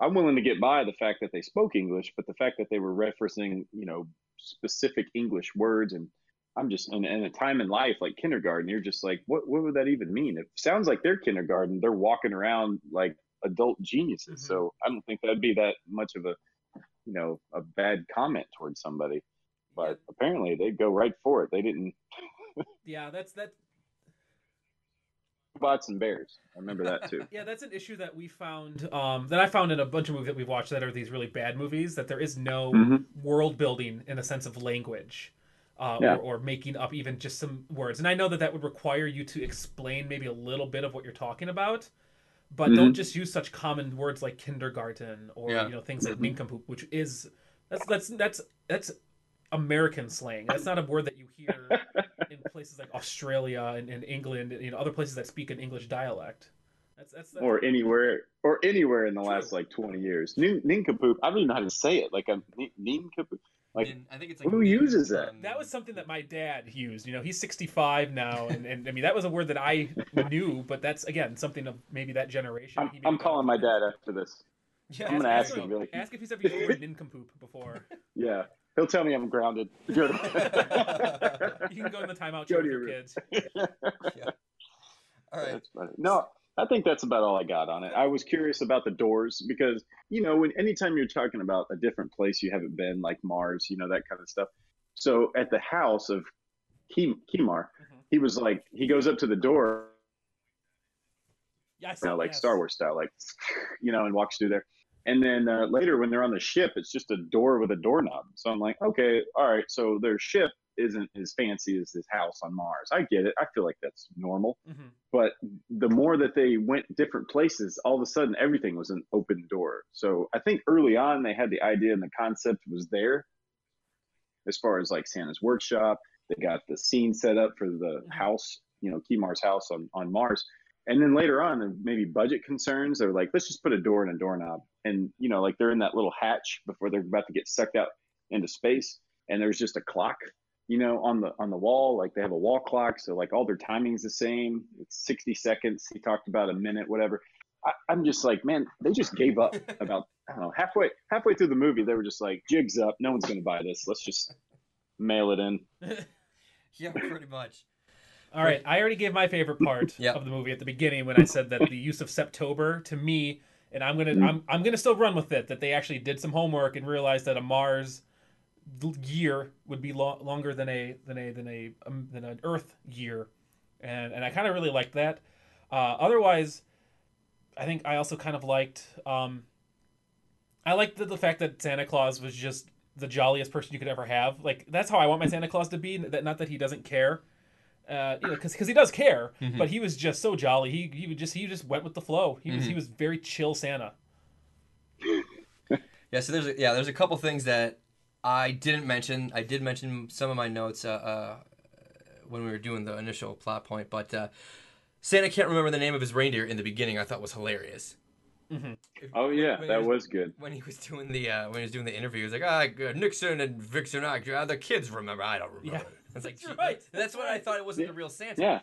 I'm willing to get by the fact that they spoke English, but the fact that they were referencing you know specific English words and I'm just in, in a time in life like kindergarten, you're just like, what what would that even mean? It sounds like they're kindergarten. They're walking around like adult geniuses. So I don't think that'd be that much of a you know a bad comment towards somebody. But apparently they go right for it. They didn't Yeah, that's that. bots and bears. I remember that too. Yeah, that's an issue that we found. Um, that I found in a bunch of movies that we've watched that are these really bad movies. That there is no Mhm. world building in a sense of language, uh, Yeah. or, or making up even just some words. And I know that that would require you to explain maybe a little bit of what you're talking about, but Mhm. don't just use such common words like kindergarten or Yeah. you know things like Mhm. nincompoop, which is that's that's that's that's American slang. That's not a word that you hear in places like Australia and, and England, you know, other places that speak an English dialect. That's that's, that's or anywhere or anywhere in the last like 20 years. Nin- Nincompoop. I don't even know how to say it. Like a nin- nincompoop. Like I think it's like who uses that? That was something that my dad used. You know, he's 65 now, and, and I mean that was a word that I knew, but that's again something of maybe that generation. I'm, I'm calling my dad after this. Yeah, I'm gonna ask, ask him. Be like, ask if he's ever used the word nincompoop before. yeah, he'll tell me I'm grounded. Go to- You can go in the timeout Go show to your your- kids. All right. That's funny. No, I think that's about all I got on it. I was curious about the doors because you know when anytime you're talking about a different place you haven't been, like Mars, you know that kind of stuff. So at the house of Kim, Kimar, Mm-hmm. he was like he goes up to the door, Yeah, you know, like yes. Star Wars style, like you know, and walks through there. And then uh, later, when they're on the ship, it's just a door with a doorknob. So I'm like, okay, all right. So their ship isn't as fancy as this house on Mars. I get it. I feel like that's normal. Mhm. But the more that they went different places, all of a sudden everything was an open door. So I think early on they had the idea and the concept was there. As far as like Santa's workshop, they got the scene set up for the house, you know, Kimar's house on, on Mars. And then later on, maybe budget concerns, they're like, let's just put a door and a doorknob. And, you know, like they're in that little hatch before they're about to get sucked out into space. And there's just a clock, you know, on the on the wall. Like they have a wall clock. So like all their timing's the same. It's 60 seconds. He talked about a minute, whatever. I, I'm just like, man, they just gave up about I don't know, halfway halfway through the movie, they were just like, jigs up, no one's gonna buy this. Let's just mail it in. Yeah, pretty much. All right, I already gave my favorite part of the movie at the beginning when I said that the use of September to me, and I'm gonna Mm. I'm I'm gonna still run with it that they actually did some homework and realized that a Mars year would be lo- longer than a than a than a um, than an Earth year, and and I kind of really like that. Uh, otherwise, I think I also kind of liked. Um, I liked the, the fact that Santa Claus was just the jolliest person you could ever have. Like that's how I want my Santa Claus to be. That not that he doesn't care, uh, you know, because he does care, Mhm. but he was just so jolly. He he would just he just went with the flow. He was he Mhm. was very chill Santa. Yeah, so there's a, yeah, there's a couple things that I didn't mention. I did mention some of my notes uh, uh, when we were doing the initial plot point, but uh, Santa can't remember the name of his reindeer in the beginning. I thought was hilarious. Oh yeah, When that he was good. When he was doing the uh, when he was doing the interview, he was like, "Ah, good. Nixon and Vixen, good. the kids remember. I don't remember." Yeah. It's like, gee, right. That's what I thought. It wasn't the real Santa. Yeah.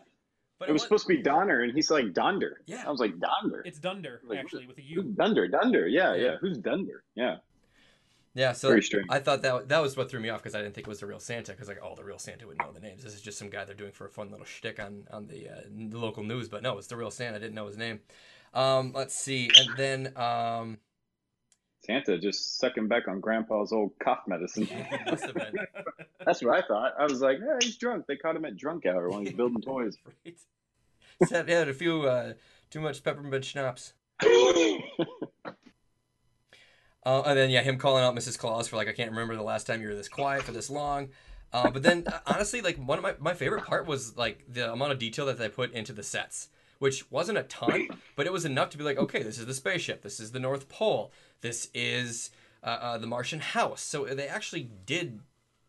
But it was wa- supposed to be Donner, and he's like Donder. Yeah. I was like Donder. It's Dunder Like, actually with a U. Who's U. Dunder? Dunder. Yeah, yeah. Who's Dunder? Yeah. Yeah, so. I thought that that was what threw me off because I didn't think it was the real Santa. Because like, oh, the real Santa would know the names. This is just some guy they're doing for a fun little shtick on on the, uh, the local news. But no, it's the real Santa. I didn't know his name. Um, let's see, and then um, Santa just sucking back on Grandpa's old cough medicine. must have been That's what I thought. I was like, yeah, he's drunk. They caught him at drunk hour when he's building toys. right. Santa had a few uh, too much peppermint schnapps. Uh, and then yeah, him calling out Mrs. Claus for like I can't remember the last time you were this quiet for this long. Uh, but then uh, honestly, like one of my my favorite part was like the amount of detail that they put into the sets, which wasn't a ton, but it was enough to be like, okay, this is the spaceship, this is the North Pole, this is uh, uh, the Martian house. So they actually did,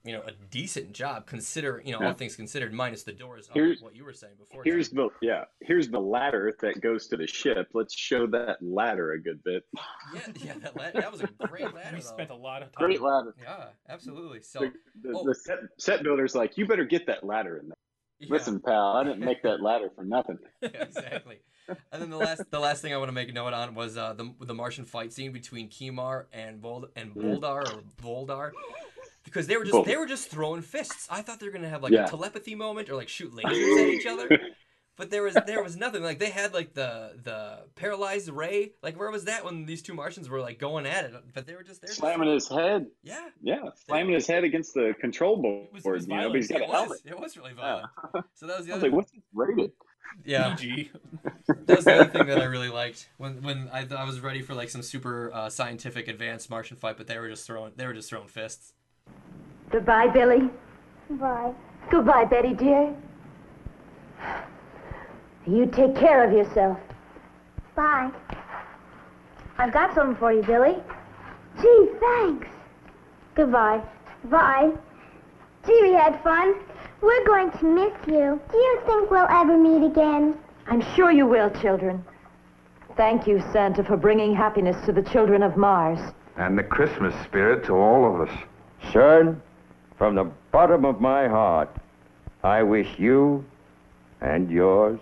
you know, a decent job consider you know all things considered, minus the doors. Here's- what you were saying before. Here's the yeah. Here's the ladder that goes to the ship. Let's show that ladder a good bit. yeah, yeah, that, la- that was a great ladder. We though. spent a lot of time. Great ladder. Yeah, absolutely. So The, the, oh. the set, set builder's like, you better get that ladder in there. yeah. Listen, pal, I didn't make that ladder for nothing. Yeah, exactly. And then the last the last thing I want to make a note on was uh, the the Martian fight scene between Kimar and Vold and Mm. Voldar or Voldar. Because they were just Both. they were just throwing fists. I thought they were gonna have like Yeah. a telepathy moment or like shoot lasers at each other. But there was there was nothing. Like they had like the the paralyzed ray. Like where was that when these two Martians were like going at it? But they were just there. Slamming his head. Yeah. Yeah, slamming his head against the control board. was- it was you know, but he's got It a helmet. was, it was really violent. So that was the I was other. like, what's rated? yeah. PG. That was the other thing that I really liked when when I, I was ready for like some super uh, scientific advanced Martian fight, but they were just throwing they were just throwing fists. Goodbye, Billy. Bye. Goodbye, Betty, dear. You take care of yourself. Bye. I've got something for you, Billy. Gee, thanks. Goodbye. Bye. Gee, we had fun. We're going to miss you. Do you think we'll ever meet again? I'm sure you will, children. Thank you, Santa, for bringing happiness to the children of Mars. And the Christmas spirit to all of us. Son, from the bottom of my heart, I wish you and yours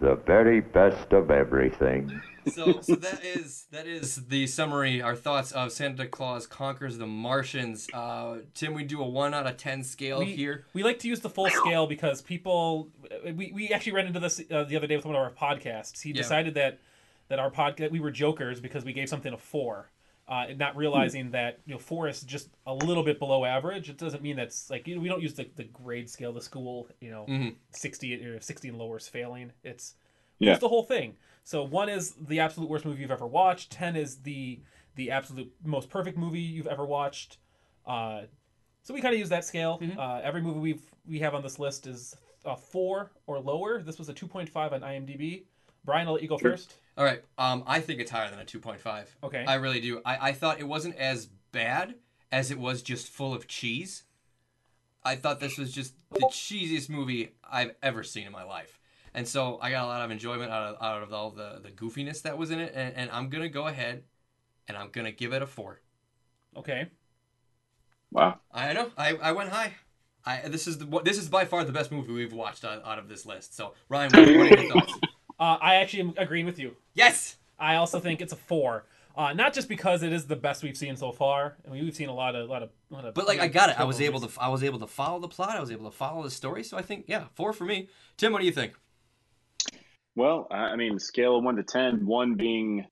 the very best of everything. So so that is that is the summary, our thoughts of Santa Claus conquers the Martians. Uh, Tim, we do a one out of ten scale we, here. we like to use the full scale because people we, we actually ran into this uh, the other day with one of our podcasts he Yeah. decided that that our podcast we were jokers because we gave something a four uh, and not realizing that you know four is just a little bit below average it doesn't mean that's like you know, we don't use the, the grade scale the school you know Mhm. 60 or 60 and lower is failing it's we Yeah. use the whole thing so one is the absolute worst movie you've ever watched 10 is the the absolute most perfect movie you've ever watched uh, so we kind of use that scale. Uh, every movie we've we have on this list is a four or lower. This was a two point five on IMDb. Brian, I'll let you go first. All right, um, I think it's higher than a two point five. Okay. I really do. I, I thought it wasn't as bad as it was just full of cheese. I thought this was just the cheesiest movie I've ever seen in my life. And so I got a lot of enjoyment out of, out of all the, the goofiness that was in it. And, and I'm going to go ahead and I'm going to give it a four. Okay. Wow. I know. I, I went high. I, this is the, this is by far the best movie we've watched out, out of this list. So Ryan, what, what are your thoughts? Uh, I actually am agreeing with you. Yes. I also think it's a four. Uh, not just because it is the best we've seen so far. I mean, we've seen a lot of, lot of, lot of. But like I got it. I kill was able movies. to I was able to follow the plot. I was able to follow the story. So I think yeah, four for me. Tim, what do you think? Well, I I mean, scale of one to ten, one being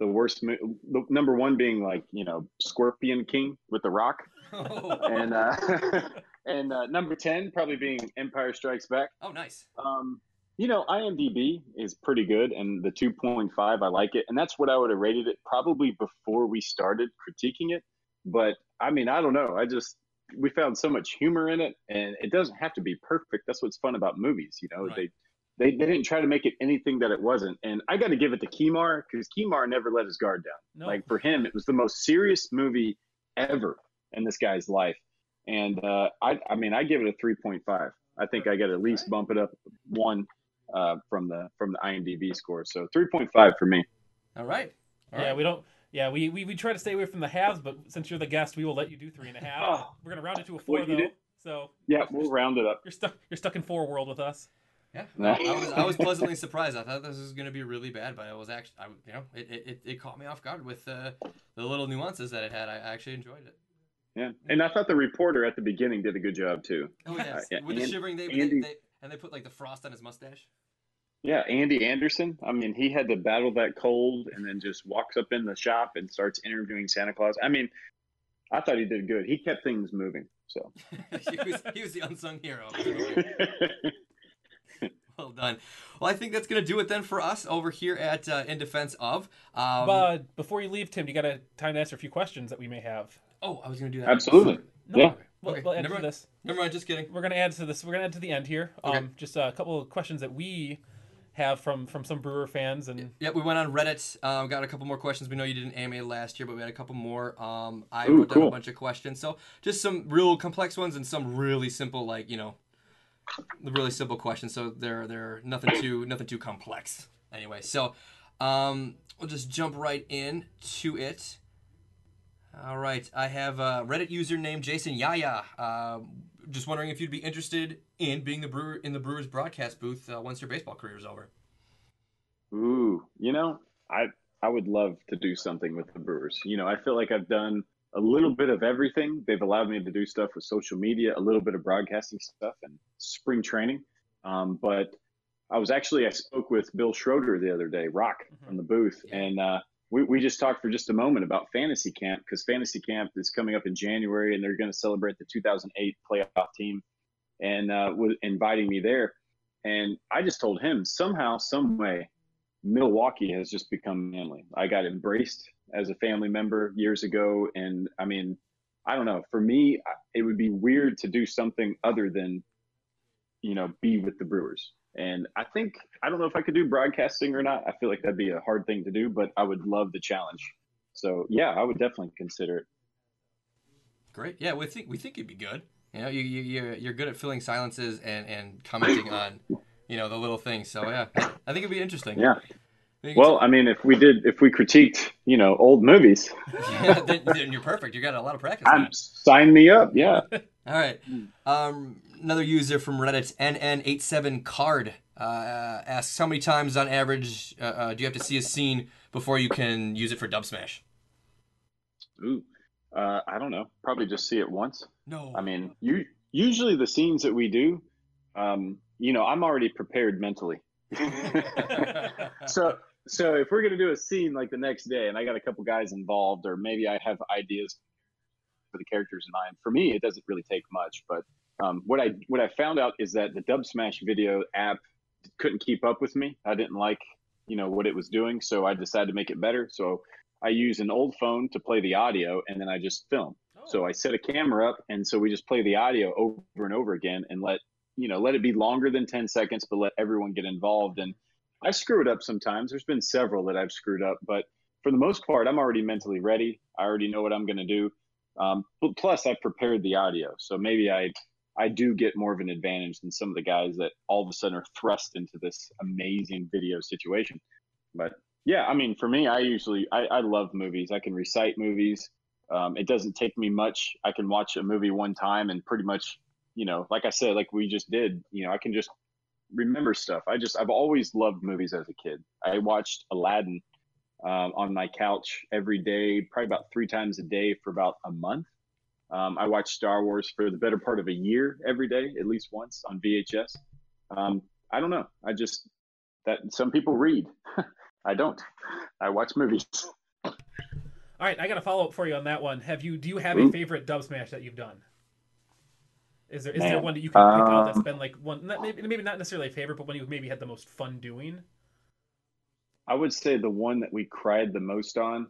the worst, the number one being like you know Scorpion King with the Rock, and uh, and uh, number ten probably being Empire Strikes Back. Oh, nice. Um, You know, IMDb is pretty good, and the 2.5, I like it. And that's what I would have rated it probably before we started critiquing it. But I mean, I don't know. I just, we found so much humor in it, and it doesn't have to be perfect. That's what's fun about movies. You know, Right. they, they, they didn't try to make it anything that it wasn't. And I got to give it to Kimar because Kimar never let his guard down. No. Like for him, it was the most serious movie ever in this guy's life. And uh, I, I mean, I give it a 3.5. I think I got to at least bump it up one uh, from the from the IMDb score. So 3.5 for me. All right. All yeah, right. we don't. Yeah, we, we we try to stay away from the halves, but since you're the guest, we will let you do three and a half. Oh. We're gonna round it to a four though. did? So Yeah, we'll round it up. you're stuck. You're stuck in four world with us. Yeah, I, I was I was pleasantly surprised. I thought this was going to be really bad, but it was actually, I, you know, it, it, it, it caught me off guard with uh, the little nuances that it had. I actually enjoyed it. Yeah, and I thought the reporter at the beginning did a good job too. Oh yes, yeah, with the shivering, they, Andy- they, they and they put like the frost on his mustache. Yeah, Andy Anderson. I mean, he had to battle that cold and then just walks up in the shop and starts interviewing Santa Claus. I mean, I thought he did good. He kept things moving. So he was he was the unsung hero. of the movie. well done. Well, I think that's gonna do it then for us over here at uh, In Defense of. Um, but before you leave, Tim, you got a time to answer a few questions that we may have. oh, I was gonna do that. Absolutely. No, Yeah. We'll, Okay, we'll add never to mind. this. Never mind. Just kidding. We're gonna add to this. We're gonna add to the end here. Okay. Um, just a couple of questions that we have from from some Brewer fans, and Yeah, we went on Reddit. Um, got a couple more questions. We know you did an AMA last year, but we had a couple more. Um, I Ooh, wrote down a bunch of questions. So just some real complex ones and some really simple, like you know, really simple questions. So they're they're nothing too nothing too complex. Anyway, so um, we'll just jump right in to it. All right, I have a Reddit user named Jason Yaya. Um, just wondering if you'd be interested in being the brewer in the Brewers broadcast booth uh, once your baseball career is over. Ooh, you know, I I would love to do something with the Brewers. You know, I feel like I've done a little bit of everything. They've allowed me to do stuff with social media, a little bit of broadcasting stuff, and spring training. Um, but I was actually I spoke with Bill Schroeder the other day, Rock from the booth, and uh, we we just talked for just a moment about fantasy camp because fantasy camp is coming up in January, and they're going to celebrate the 2008 playoff team, and uh, inviting me there. And I just told him somehow, some way, Milwaukee has just become family. I got embraced as a family member years ago, and I mean, I don't know. For me, it would be weird to do something other than, you know, be with the Brewers. And I think I don't know if I could do broadcasting or not. I feel like that'd be a hard thing to do, but I would love the challenge. So yeah, I would definitely consider it. Great. Yeah, we think we think you'd be good. You know, you you you're, you're good at filling silences and and commenting on, you know, the little things. So yeah, I think it'd be interesting. Yeah. I Well, I mean, if we did, if we critiqued, you know, old movies, yeah, then, then you're perfect. You got a lot of practice. I'm, sign me up. Yeah. All right. Um, another user from Reddit, NN87card, uh, asks how many times on average uh, uh, do you have to see a scene before you can use it for dub smash? Ooh, uh, I don't know. Probably just see it once. No. I mean, you usually the scenes that we do, um, you know, I'm already prepared mentally. so, so if we're gonna do a scene like the next day, and I got a couple guys involved, or maybe I have ideas for the characters in mind. For me, it doesn't really take much. But um, what I what I found out is that the Dub Smash video app couldn't keep up with me. I didn't like, you know, what it was doing, so I decided to make it better. So I use an old phone to play the audio, and then I just film. So I set a camera up, and so we just play the audio over and over again, and let you know let it be longer than ten seconds, but let everyone get involved. And I screw it up sometimes. There's been several that I've screwed up, but for the most part, I'm already mentally ready. I already know what I'm going to do. Um, plus, I've prepared the audio, so maybe I I do get more of an advantage than some of the guys that all of a sudden are thrust into this amazing video situation. But yeah, I mean, for me, I usually I, I love movies. I can recite movies. Um, it doesn't take me much. I can watch a movie one time and pretty much, you know, like I said, like we just did, you know, I can just remember stuff. I just I've always loved movies as a kid. I watched Aladdin um, on my couch every day, probably about three times a day for about a month. Um, I watched Star Wars for the better part of a year every day, at least once on VHS. Um, I don't know. I just that some people read. I don't. I watch movies. all right, I got a follow up for you on that one. Have you? Do you have a favorite dub smash that you've done? Is there is there one that you can pick out that's been like one not, maybe maybe not necessarily a favorite, but one you maybe had the most fun doing? I would say the one that we cried the most on,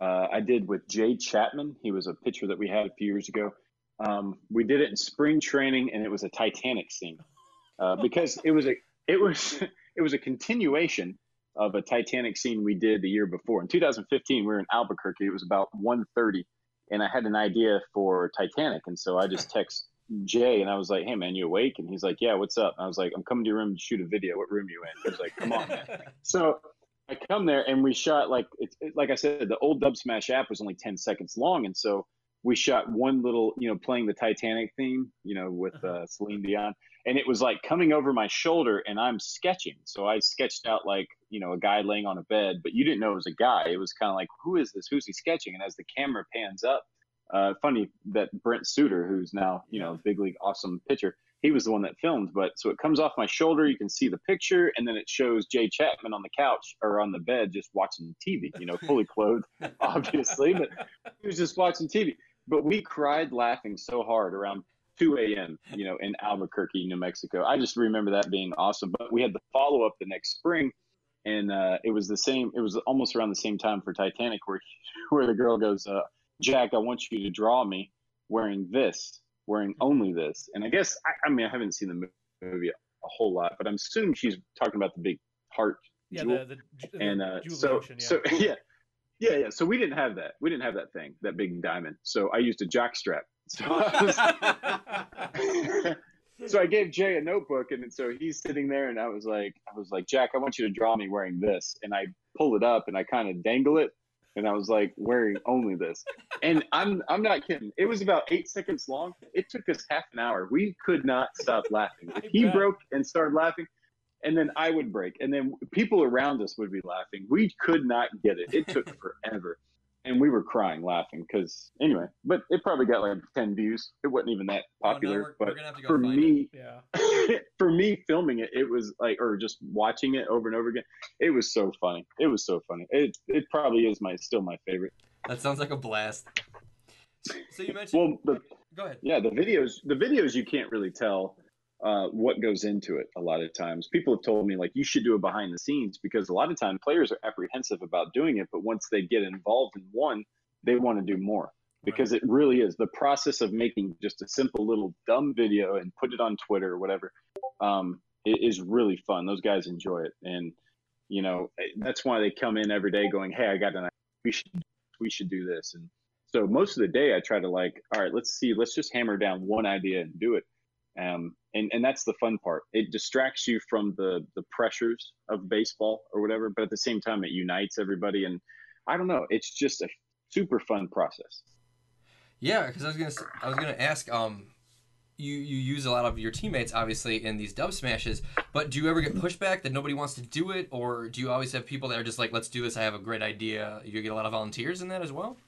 uh, I did with Jay Chapman. He was a pitcher that we had a few years ago. Um, we did it in spring training, and it was a Titanic scene uh, because it was a it was it was a continuation of a Titanic scene we did the year before. In 2015, we were in Albuquerque. It was about 1:30, and I had an idea for Titanic, and so I just text Jay and I was like, "Hey man, you awake?" And he's like, "Yeah, what's up?" And I was like, "I'm coming to your room to shoot a video. What room you in?" He was like, "Come on." man." so I come there and we shot like it's it, like I said, the old Dub Smash app was only 10 seconds long, and so we shot one little, you know, playing the Titanic theme, you know, with uh, Celine Dion, and it was like coming over my shoulder, and I'm sketching. So I sketched out like you know a guy laying on a bed, but you didn't know it was a guy. It was kind of like, who is this? Who's he sketching? And as the camera pans up, uh, funny that Brent Suter, who's now you know big league awesome pitcher, he was the one that filmed. But so it comes off my shoulder, you can see the picture, and then it shows Jay Chapman on the couch or on the bed just watching TV, you know, fully clothed, obviously, but he was just watching TV. But we cried laughing so hard around 2 a.m. You know, in Albuquerque, New Mexico. I just remember that being awesome. But we had the follow up the next spring, and uh, it was the same. It was almost around the same time for Titanic, where where the girl goes, uh, "Jack, I want you to draw me wearing this, wearing only this." And I guess I, I mean I haven't seen the movie a whole lot, but I'm assuming she's talking about the big heart Yeah, jewel. the, the, the and uh, Jewel so yeah. so yeah. Yeah, yeah. So we didn't have that. We didn't have that thing, that big diamond. So I used a jock strap. So I was, so I gave Jay a notebook, and so he's sitting there, and I was like, I was like, Jack, I want you to draw me wearing this, and I pull it up, and I kind of dangle it, and I was like, wearing only this, and I'm I'm not kidding. It was about eight seconds long. It took us half an hour. We could not stop laughing. If he bet. broke and started laughing, and then I would break, and then people around us would be laughing. We could not get it. It took forever, and we were crying laughing because anyway. But it probably got like ten views. It wasn't even that Oh, no, popular. we're- but we're gonna have to go for find me, yeah. for me filming it, it was like, or just watching it over and over again, it was so funny. It was so funny. It it probably is my still my favorite. That sounds like a blast. So you mentioned. Well, the Go ahead. yeah, the videos, the videos you can't really tell uh, what goes into it a lot of times. People have told me like you should do it behind the scenes because a lot of times players are apprehensive about doing it, but once they get involved in one, they want to do more because it really is the process of making just a simple little dumb video and put it on Twitter or whatever. Um, it is really fun. Those guys enjoy it, and you know that's why they come in every day going, "Hey, I got an idea. We should we should do this." And so most of the day, I try to like, all right, let's see, let's just hammer down one idea and do it. Um, and and that's the fun part. It distracts you from the the pressures of baseball or whatever, but at the same time, it unites everybody. And I don't know, it's just a super fun process. Yeah, because I was gonna I was gonna ask. Um, you you use a lot of your teammates obviously in these dub smashes, but do you ever get pushback that nobody wants to do it, or do you always have people that are just like, let's do this? I have a great idea. You get a lot of volunteers in that as well.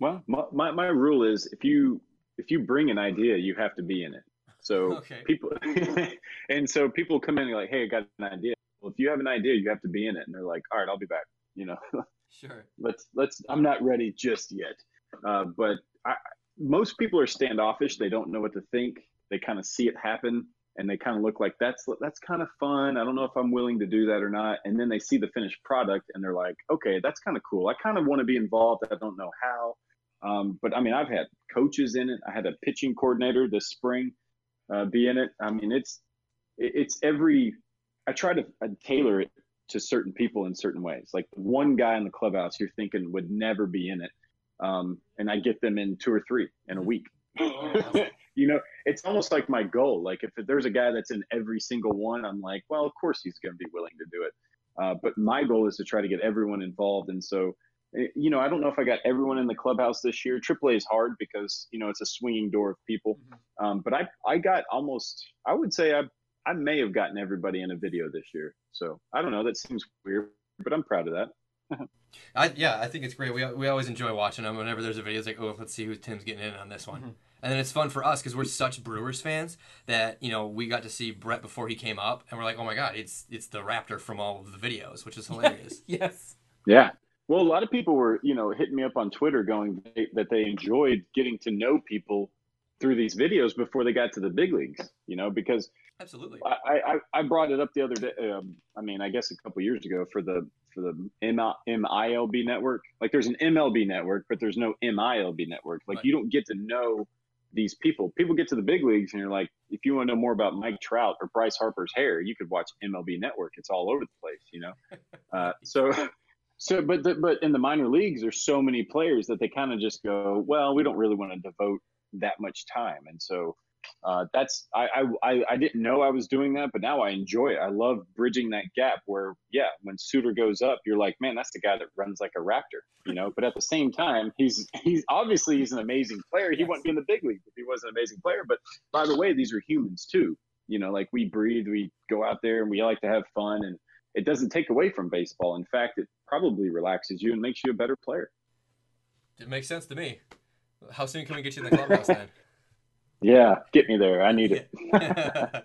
Well, my, my, my rule is if you if you bring an idea, you have to be in it. So Okay. people and so people come in and like, hey, I got an idea. Well, if you have an idea, you have to be in it. And they're like, all right, I'll be back. You know, Sure. let's let's. I'm not ready just yet. Uh, but I, most people are standoffish. They don't know what to think. They kind of see it happen and they kind of look like that's that's kind of fun. I don't know if I'm willing to do that or not. And then they see the finished product and they're like, okay, that's kind of cool. I kind of want to be involved. I don't know how. Um, but I mean, I've had coaches in it. I had a pitching coordinator this spring uh, be in it. I mean, it's it- it's every. I try to uh, tailor it to certain people in certain ways. Like one guy in the clubhouse you're thinking would never be in it, um, and I get them in two or three in a week. you know, it's almost like my goal. Like if there's a guy that's in every single one, I'm like, well, of course he's going to be willing to do it. Uh, but my goal is to try to get everyone involved, and so eh, you know, I don't know if I got everyone in the clubhouse this year. AAA is hard because you know it's a swinging door of people. Um, but I I got almost I would say I I may have gotten everybody in a video this year. So I don't know. That seems weird, but I'm proud of that. I yeah, I think it's great. We we always enjoy watching them. Whenever there's a video, it's like, oh, let's see who Tim's getting in on this one. And then it's fun for us because we're such Brewers fans that you know we got to see Brett before he came up, and we're like, oh my god, it's it's the Raptor from all of the videos, which is hilarious. yes. Yeah. Well, a lot of people were, you know, hitting me up on Twitter going they, that they enjoyed getting to know people through these videos before they got to the big leagues. You know, because Absolutely. I, I, I brought it up the other day. Um, I mean, I guess a couple years ago for the for the MILB network. Like, there's an MLB network, but there's no MILB network. Like, Right. you don't get to know these people. People get to the big leagues, and you're like, if you want to know more about Mike Trout or Bryce Harper's hair, you could watch MLB Network. It's all over the place, you know. Uh, so. So, but the, but in the minor leagues, there's so many players that they kind of just go, well, we don't really want to devote that much time, and so uh, that's I, I I didn't know I was doing that, but now I enjoy it. I love bridging that gap where yeah, when Suter goes up, you're like, man, that's the guy that runs like a raptor, you know. But at the same time, he's he's obviously he's an amazing player. He Yes. wouldn't be in the big league if he wasn't an amazing player. But by the way, these are humans too. You know, like we breathe, we go out there and we like to have fun, and it doesn't take away from baseball. In fact, it probably relaxes you and makes you a better player. It makes sense to me. How soon can we get you in the clubhouse then? Yeah, get me there. I need it.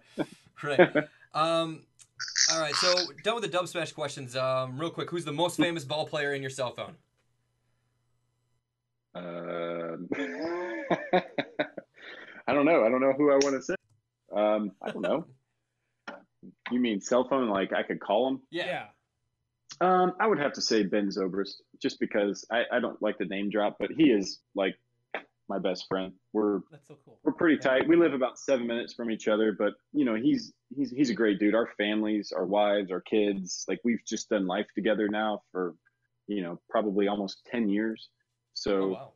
right. Um, all right. So done with the dub smash questions. Um, real quick, who's the most famous ball player in your cell phone? Um, I don't know. I don't know who I want to say. Um, I don't know. You mean cell phone? Like I could call him? Yeah. Um, I would have to say Ben Zobrist, just because I, I don't like the name drop, but he is like my best friend. We're That's so cool. we're pretty tight. We live about seven minutes from each other, but you know he's he's he's a great dude. Our families, our wives, our kids, like we've just done life together now for you know probably almost ten years. So Oh,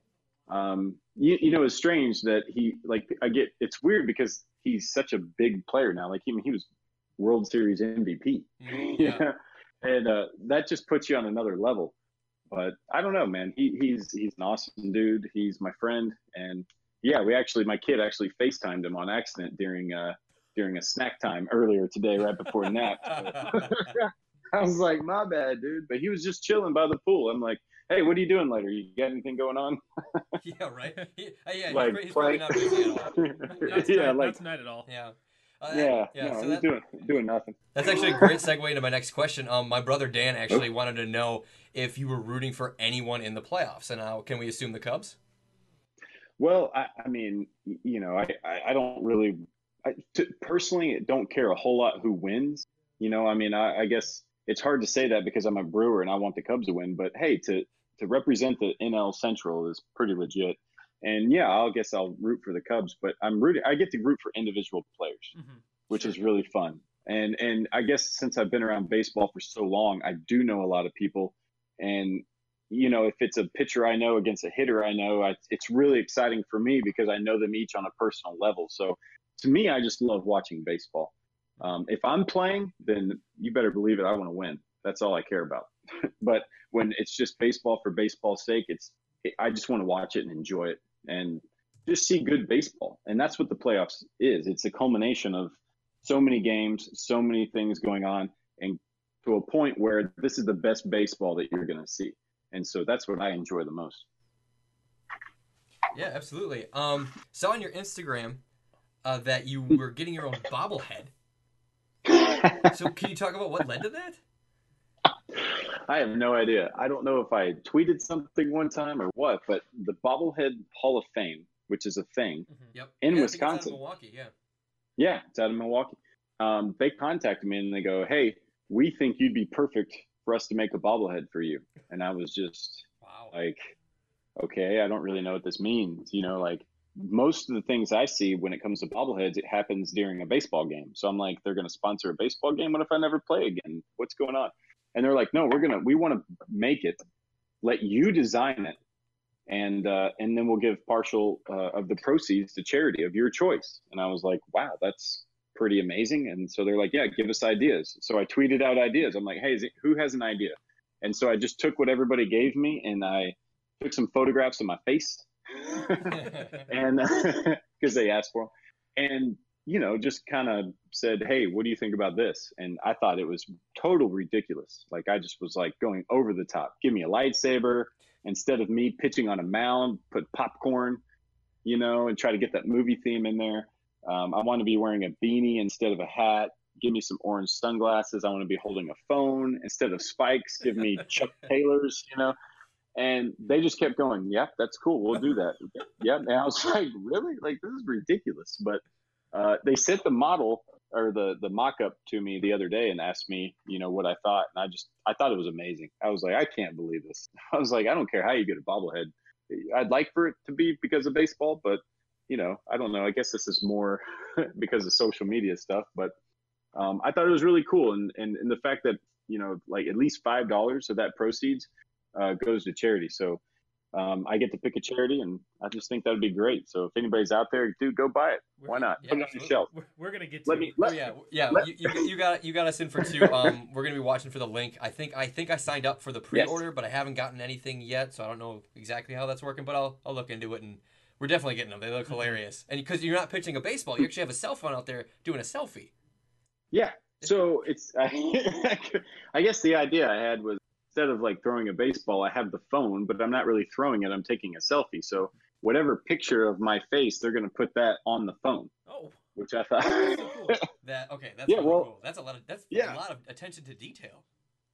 wow. um, you, you know, it's strange that he like I get it's weird because he's such a big player now. Like he he was World Series MVP, you yeah. and uh, that just puts you on another level. But I don't know, man. He, he's he's an awesome dude. He's my friend, and yeah, we actually my kid actually FaceTimed him on accident during uh during a snack time earlier today, right before nap. I was like, my bad, dude. But he was just chilling by the pool. I'm like, hey, what are you doing later? You got anything going on? yeah. Right. He, yeah. like he's, he's probably not busy at all. Not yeah, tonight, like not tonight at all. Yeah. Uh, yeah, Yeah. no, so that, doing doing nothing. That's actually a great segue into my next question. Um, my brother Dan actually wanted to know if you were rooting for anyone in the playoffs, and now can we assume the Cubs? Well, I, I mean, you know, I, I, I don't really, I t- personally don't care a whole lot who wins. You know, I mean, I, I guess it's hard to say that because I'm a Brewer and I want the Cubs to win. But hey, to to represent the NL Central is pretty legit. And yeah, I'll guess I'll root for the Cubs, but I'm rooting. I get to root for individual players, Mhm. which Sure. is really fun. And and I guess since I've been around baseball for so long, I do know a lot of people. And you know, if it's a pitcher I know against a hitter I know, I, it's really exciting for me because I know them each on a personal level. So to me, I just love watching baseball. Um, if I'm playing, then you better believe it. I want to win. That's all I care about. but when it's just baseball for baseball's sake, it's I just want to watch it and enjoy it and just see good baseball. And that's what the playoffs is. It's a culmination of so many games, so many things going on, and to a point where this is the best baseball that you're going to see. And so that's what I enjoy the most. Yeah, absolutely. Um, saw on your Instagram uh, that you were getting your own bobblehead. So can you talk about what led to that? I have no idea. I don't know if I tweeted something one time or what, but the Bobblehead Hall of Fame, which is a thing, Yep. In Yeah, I it's out of Wisconsin. Milwaukee. Yeah. yeah, it's out of Milwaukee. Um, they contacted me and they go, "Hey, we think you'd be perfect for us to make a bobblehead for you." And I was just Wow. like, "Okay, I don't really know what this means." You know, like most of the things I see when it comes to bobbleheads, it happens during a baseball game. So I'm like, they're going to sponsor a baseball game. What if I never play again? What's going on? And they're like, no, we're gonna, we want to make it, let you design it, and uh, and then we'll give partial uh, of the proceeds to charity of your choice. And I was like, wow, that's pretty amazing. And so they're like, yeah, give us ideas. So I tweeted out ideas. I'm like, hey, it, who has an idea? And so I just took what everybody gave me and I took some photographs of my face and because they asked for 'em. and you know just kind of said hey what do you think about this and i thought it was total ridiculous like i just was like going over the top give me a lightsaber instead of me pitching on a mound put popcorn you know and try to get that movie theme in there um, i want to be wearing a beanie instead of a hat give me some orange sunglasses i want to be holding a phone instead of spikes give me chuck taylors you know And they just kept going, "Yep, that's cool. We'll do that." yep. And I was like, "Really? Like this is ridiculous." But uh, they sent the model or the the mock-up to me the other day and asked me, you know, what I thought, and I just I thought it was amazing. I was like, I can't believe this. I was like, I don't care how you get a bobblehead. I'd like for it to be because of baseball, but you know, I don't know. I guess this is more because of social media stuff, but um, I thought it was really cool, and, and and the fact that you know, like at least five dollars of that proceeds uh, goes to charity. So um, I get to pick a charity, and I just think that would be great. So if anybody's out there, dude, go buy it. Why not? Yeah, Put it on your shelf. We're, we're gonna get to Let me. Let, Oh yeah, yeah. let- you, you, you got you got us in for two. Um, we're gonna be watching for the link. I think I think I signed up for the pre-order, but I haven't gotten anything yet, so I don't know exactly how that's working. But I'll I'll look into it, and we're definitely getting them. They look hilarious, and because you're not pitching a baseball, you actually have a cell phone out there doing a selfie. Yeah. So it's I, I guess the idea I had was instead of like throwing a baseball, I have the phone, but I'm not really throwing it. I'm taking a selfie. So whatever picture of my face, they're going to put that on the phone, Oh, which I thought. That okay? That's Yeah, really well, cool. That's a lot of that's yeah. a lot of attention to detail.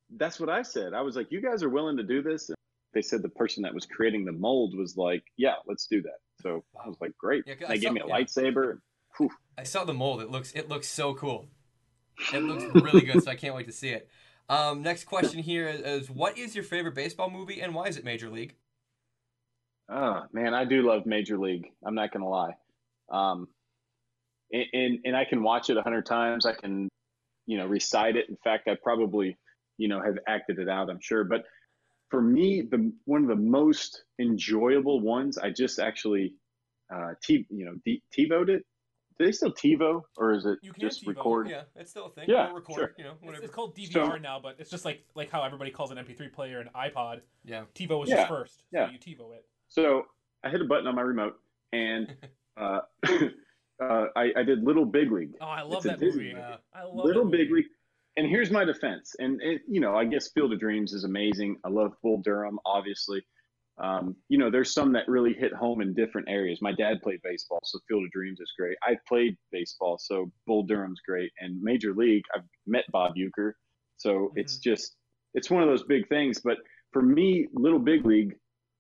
That's what I said. I was like, you guys are willing to do this? And they said the person that was creating the mold was like, yeah, let's do that. So I was like, great. Yeah, they I gave me a yeah. lightsaber. Whew. I saw the mold. It looks it looks so cool. It looks really good, so I can't wait to see it. Um, next question here is, is what is your favorite baseball movie and why is it Major League? Oh man, I do love Major League. I'm not gonna lie. Um, and, and and I can watch it a hundred times. I can, you know, recite it. In fact, I probably, you know, have acted it out. I'm sure. But for me, the one of the most enjoyable ones, I just actually, uh, t you know, de- TiVoed it. Do they still TiVo or is it You can just TiVo, record? Yeah, it's still a thing. Yeah, Or record, sure. you know, it's, whatever. it's called DVR So- now, but it's just like like how everybody calls an MP3 player an iPod. Yeah. TiVo was Yeah, just first, yeah. so you TiVo it. So I hit a button on my remote and uh, uh, I, I did Little Big League. Oh, I love It's that Disney movie. movie. I love Little that Big. League. And here's my defense. And, it, you know, I guess Field of Dreams is amazing. I love Bull Durham, obviously. Um, you know, there's some that really hit home in different areas. My dad played baseball, so Field of Dreams is great. I played baseball, so Bull Durham's great. And Major League, I've met Bob Uecker, so it's just it's one of those big things. But for me, Little Big League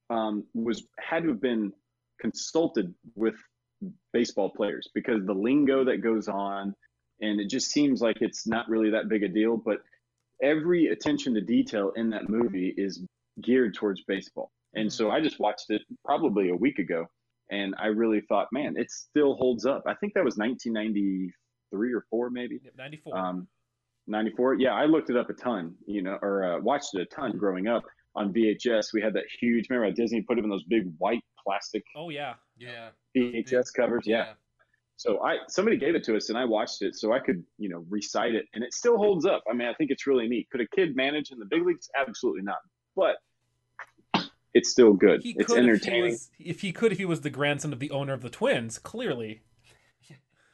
um, was had to have been consulted with baseball players because the lingo that goes on, and it just seems like it's not really that big a deal. But every attention to detail in that movie is geared towards baseball. And so I just watched it probably a week ago, and I really thought, man, it still holds up. I think that was 1993 or four, maybe. Yep, 94. Um, 94. Yeah, I looked it up a ton, you know, or uh, watched it a ton growing up on VHS. We had that huge. Remember how Disney put them in those big white plastic oh yeah. Yeah. VHS covers? Yeah. So I somebody gave it to us and I watched it so I could you know recite it and it still holds up. I mean I think it's really neat. Could a kid manage in the big leagues? Absolutely not. But it's still good. He it's could if he entertaining. was if he could if he was the grandson of the owner of the Twins. Clearly.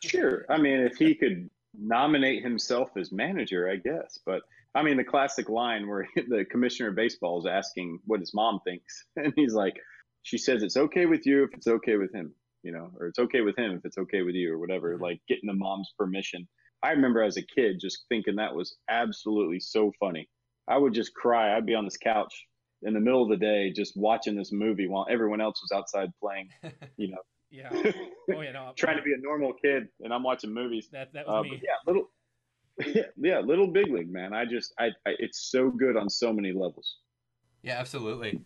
Sure. I mean if he could nominate himself as manager, I guess. But I mean the classic line where the commissioner of baseball is asking what his mom thinks and he's like she says it's okay with you if it's okay with him, you know, or it's okay with him if it's okay with you or whatever, mm-hmm. like getting the mom's permission. I remember as a kid just thinking that was absolutely so funny. I would just cry. I'd be on this couch in the middle of the day just watching this movie while everyone else was outside playing, you know, Yeah. Oh yeah. No. trying to be a normal kid and I'm watching movies. That that was Uh, me. yeah, little yeah, little big league, man. I just I, I it's so good on so many levels. Yeah, absolutely.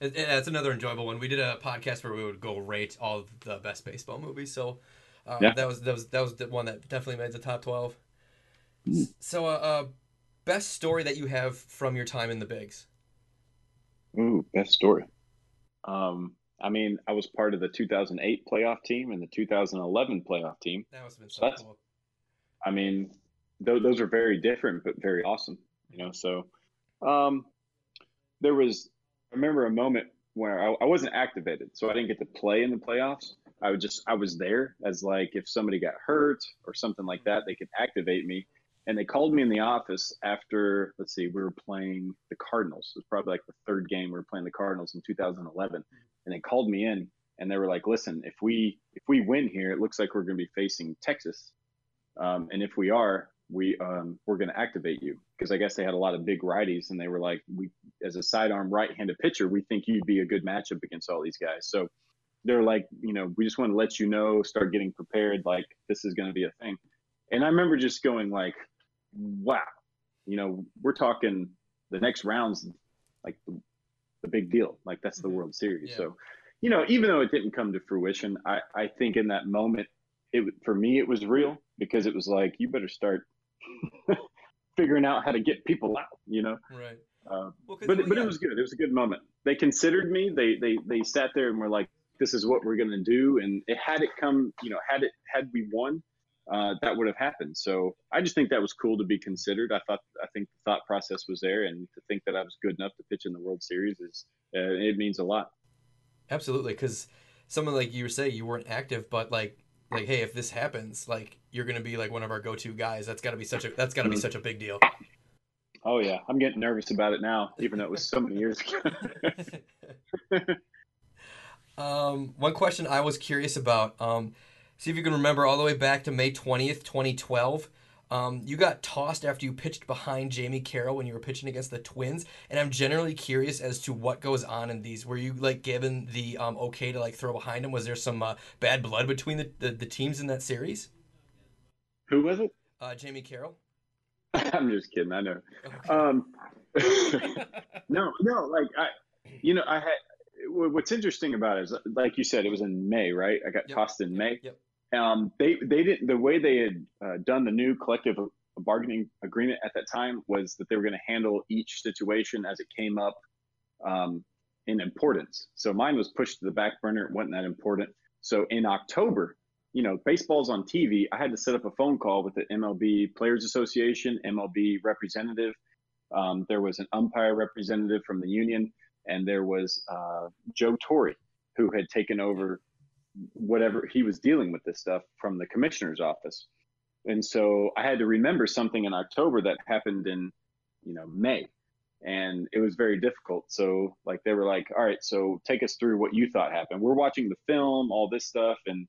It, it- that's another enjoyable one. We did a podcast where we would go rate all the best baseball movies. So uh, Yeah. that was that was that was the one that definitely made the top twelve. Hmm. So, uh, uh, best story that you have from your time in the bigs. Ooh, best story. Um, I mean, I was part of the 2008 playoff team and the 2011 playoff team. That must have been So so cool. I mean, th- those are very different, but very awesome. You know, so um, there was. I remember a moment where I, I wasn't activated, so I didn't get to play in the playoffs. I would just I was there as like if somebody got hurt or something like that, they could activate me. And they called me in the office after let's see, we were playing the Cardinals. It was probably like the third game we were playing the Cardinals in 2011, and they called me in and they were like, "Listen, if we if we win here, it looks like we're going to be facing Texas." Um, and if we are, we um, we're going to activate you because I guess they had a lot of big righties, and they were like, we as a sidearm right-handed pitcher, we think you'd be a good matchup against all these guys. So they're like, you know, we just want to let you know, start getting prepared, like this is going to be a thing. And I remember just going like, wow, you know, we're talking the next rounds, like the, the big deal, like that's the World Series. Yeah. So, you know, even though it didn't come to fruition, I, I think in that moment, it for me it was real because it was like you better start figuring out how to get people out, you know. Right. Uh, Well, but but it was good. It was a good moment. They considered me. They they they sat there and were like, "This is what we're gonna do." And it had it come, you know, had it had we won, uh, that would have happened. So I just think that was cool to be considered. I thought I think the thought process was there, and to think that I was good enough to pitch in the World Series is uh, it means a lot. Absolutely, because someone like you say you weren't active, but like like hey, if this happens, like you're gonna be like one of our go-to guys. That's gotta be such a that's gotta be such a big deal. Oh yeah, I'm getting nervous about it now, even though it was so many years ago. Um, one question I was curious about. Um, see if you can remember all the way back to May twentieth, twenty twelve. Um, you got tossed after you pitched behind Jamie Carroll when you were pitching against the Twins, and I'm generally curious as to what goes on in these. Were you like given the um, okay to like throw behind him? Was there some uh, bad blood between the, the, the teams in that series? Who was it? Uh, Jamie Carroll. I'm just kidding. I know. Um, no, no. Like I, you know, I had. What's interesting about it is, like you said, it was in May, right? I got tossed in May. Yep. Um, they they didn't the way they had uh, done the new collective bargaining agreement at that time was that they were going to handle each situation as it came up um, in importance. So mine was pushed to the back burner. It wasn't that important. So in October, you know, baseball's on TV. I had to set up a phone call with the MLB Players Association, MLB representative. Um, there was an umpire representative from the union, and there was uh, Joe Torre, who had taken over whatever he was dealing with this stuff from the commissioner's office. And so I had to remember something in October that happened in, you know, May. And it was very difficult. So like they were like, all right, so take us through what you thought happened. We're watching the film, all this stuff. And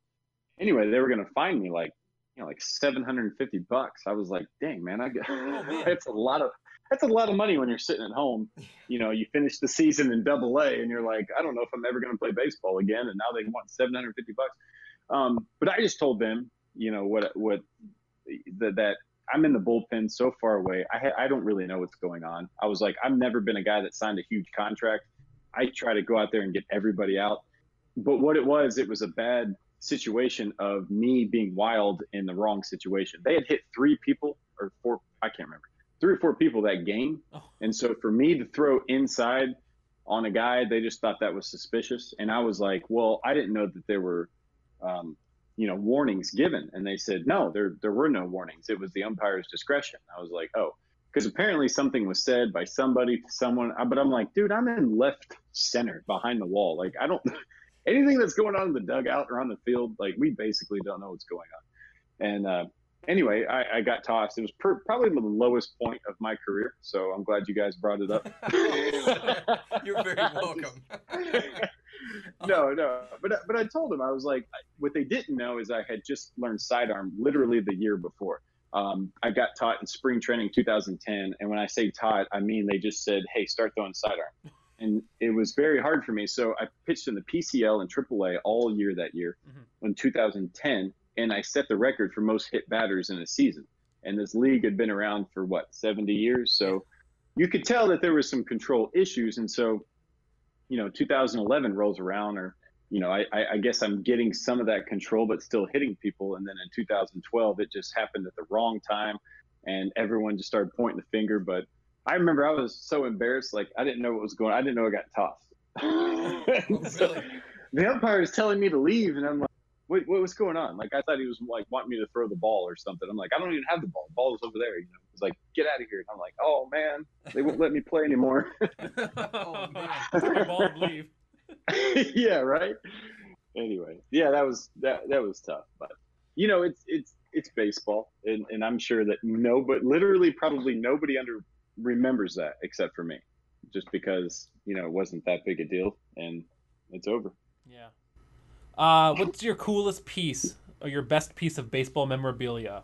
anyway, they were going to find me like, you know, like 750 bucks. I was like, dang, man, I got, oh, it's a lot of, that's a lot of money when you're sitting at home. You know, you finish the season in double A and you're like, I don't know if I'm ever going to play baseball again. And now they want 750 bucks. Um, but I just told them, you know, what, what, that, that I'm in the bullpen so far away. I, ha- I don't really know what's going on. I was like, I've never been a guy that signed a huge contract. I try to go out there and get everybody out. But what it was, it was a bad situation of me being wild in the wrong situation. They had hit three people or four, I can't remember, three or four people that game. And so for me to throw inside on a guy, they just thought that was suspicious. And I was like, well, I didn't know that there were, um, you know, warnings given. And they said, no, there, there were no warnings. It was the umpire's discretion. I was like, oh, because apparently something was said by somebody to someone. But I'm like, dude, I'm in left center behind the wall. Like, I don't, anything that's going on in the dugout or on the field, like, we basically don't know what's going on. And, uh, anyway, I, I got tossed. It was per, probably the lowest point of my career. So I'm glad you guys brought it up. You're very welcome. no, no. But but I told him I was like, what they didn't know is I had just learned sidearm literally the year before. Um, I got taught in spring training 2010, and when I say taught, I mean they just said, "Hey, start throwing sidearm," and it was very hard for me. So I pitched in the PCL and AAA all year that year in 2010, and I set the record for most hit batters in a season. And this league had been around for what 70 years, so you could tell that there was some control issues, and so you know 2011 rolls around or you know I, I guess i'm getting some of that control but still hitting people. And then in 2012 it just happened at the wrong time and everyone just started pointing the finger. But i remember i was so embarrassed. Like i didn't know what was going on. i didn't know i got tossed oh, So the umpire is telling me to leave. And i'm like what, what was going on like i thought he was like wanting me to throw the ball or something i'm like i don't even have the ball the ball is over there you know he's like get out of here and i'm like oh man they won't let me play anymore oh man. Throw your ball leave. yeah, right. Anyway, yeah, that was that that was tough, but you know, it's it's it's baseball, and and I'm sure that no, but literally probably nobody under remembers that except for me, just because you know it wasn't that big a deal, and it's over. Yeah. Uh, what's your coolest piece or your best piece of baseball memorabilia?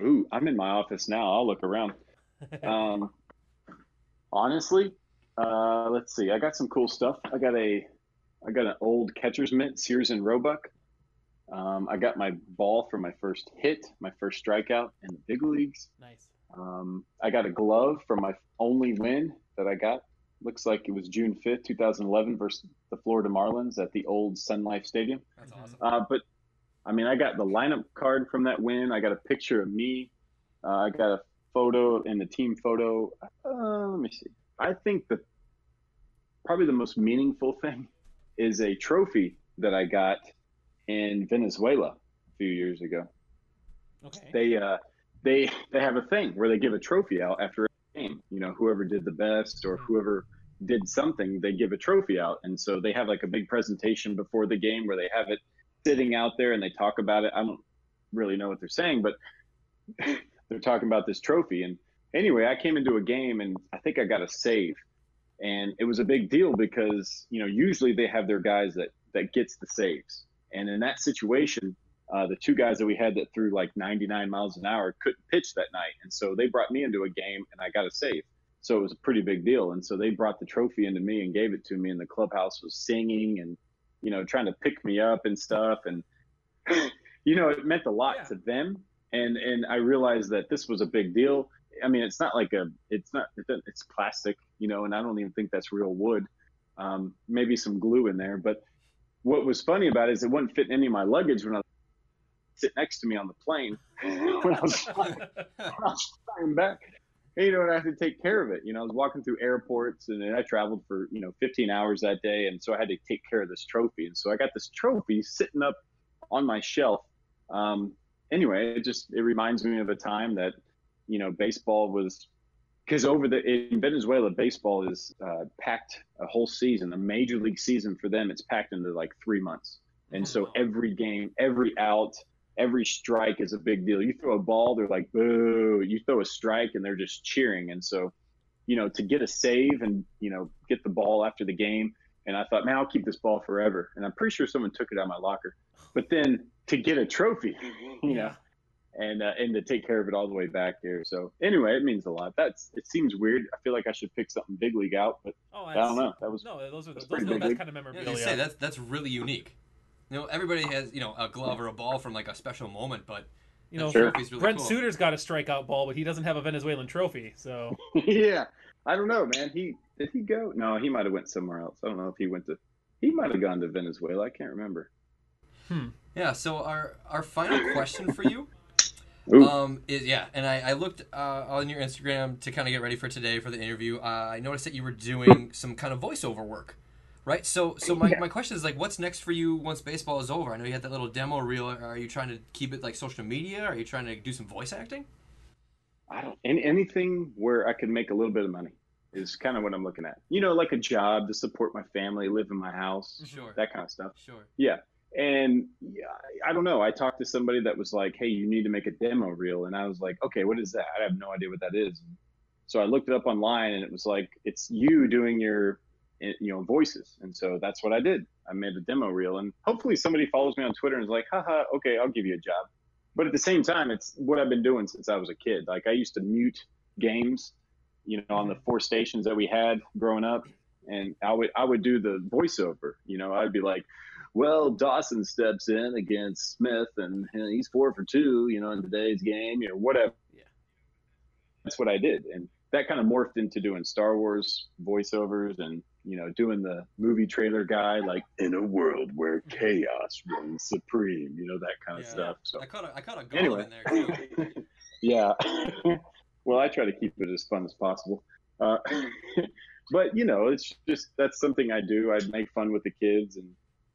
Ooh, I'm in my office now. I'll look around. Um, honestly, uh, let's see. I got some cool stuff. I got a, I got an old catcher's mitt, Sears and Roebuck. Um, I got my ball for my first hit, my first strikeout in the big leagues. Nice. Um, I got a glove for my only win that I got. Looks like it was June 5th, 2011 versus the Florida Marlins at the old Sun Life Stadium. That's awesome. Uh, but I mean, I got the lineup card from that win. I got a picture of me. Uh, I got a photo in the team photo. Uh, let me see. I think the probably the most meaningful thing is a trophy that I got in Venezuela a few years ago. Okay. They uh, they they have a thing where they give a trophy out after a game. You know, whoever did the best or mm-hmm. whoever did something, they give a trophy out. And so they have like a big presentation before the game where they have it sitting out there and they talk about it. I don't really know what they're saying, but they're talking about this trophy. And anyway, I came into a game and I think I got a save. And it was a big deal because, you know, usually they have their guys that that gets the saves. And in that situation, uh, the two guys that we had that threw like 99 miles an hour couldn't pitch that night. And so they brought me into a game and I got a save. So it was a pretty big deal. And so they brought the trophy into me and gave it to me. And the clubhouse was singing and, you know, trying to pick me up and stuff. And, you know, it meant a lot to them. And, and I realized that this was a big deal. I mean, it's not like a, it's not, it's plastic, you know, and I don't even think that's real wood. Um, maybe some glue in there. But what was funny about it is it wouldn't fit in any of my luggage when I sit next to me on the plane when I was flying, when I was flying back. And, you know, and I had to take care of it. You know, I was walking through airports and I traveled for, you know, 15 hours that day. And so I had to take care of this trophy. And so I got this trophy sitting up on my shelf. Um, anyway, it just, it reminds me of a time that, you know, baseball was, because over the, in Venezuela, baseball is uh, packed a whole season, a major league season for them, it's packed into like three months. And so every game, every out, every strike is a big deal. You throw a ball, they're like, boo. You throw a strike, and they're just cheering. And so, you know, to get a save and, you know, get the ball after the game. And I thought, man, I'll keep this ball forever. And I'm pretty sure someone took it out of my locker. But then to get a trophy, you know, and uh, and to take care of it all the way back here. So anyway, it means a lot. That's it seems weird. I feel like I should pick something big league out, but Oh, I don't know. That was no, those are that's those, pretty those, big that's league. kind of Yeah, I was memorabilia. gonna say that's that's really unique. You know, everybody has you know a glove or a ball from like a special moment, but you know, trophy's really Brent cool. Suter's got a strikeout ball, but he doesn't have a Venezuelan trophy. So yeah, I don't know, man. He did he go? No, he might have went somewhere else. I don't know if he went to. He might have gone to Venezuela. I can't remember. Yeah. So our our final question for you, Ooh. um, is yeah, and I, I looked uh, on your Instagram to kind of get ready for today for the interview. Uh, I noticed that you were doing some kind of voiceover work, right? So so my, Yeah. my question is like, what's next for you once baseball is over? I know you had that little demo reel. Are you trying to keep it like social media? Are you trying to do some voice acting? I don't. Any, anything where I could make a little bit of money is kind of what I'm looking at. You know, like a job to support my family, live in my house, Sure. that kind of stuff. Sure. Yeah. And yeah, I don't know. I talked to somebody that was like, "Hey, you need to make a demo reel," and I was like, "Okay, what is that?" I have no idea what that is. So I looked it up online, and it was like it's you doing your, Eh, you know, voices. And so that's what I did. I made a demo reel, and hopefully somebody follows me on Twitter and is like, "Haha, okay, I'll give you a job." But at the same time, it's what I've been doing since I was a kid. Like I used to mute games, you know, on the four stations that we had growing up, and I would I would do the voiceover. You know, I'd be like, "Well, Dawson steps in against Smith, and know, he's four for two, you know, in today's game, you know, whatever." Yeah. That's what I did, and that kind of morphed into doing Star Wars voiceovers and you know doing the movie trailer guy, like in a world where chaos reigns supreme, you know, that kind of Yeah. stuff. So I caught a I caught a Gollum anyway, in there too. yeah. well, I try to keep it as fun as possible. Uh, but you know, it's just that's something I do. I make fun with the kids, and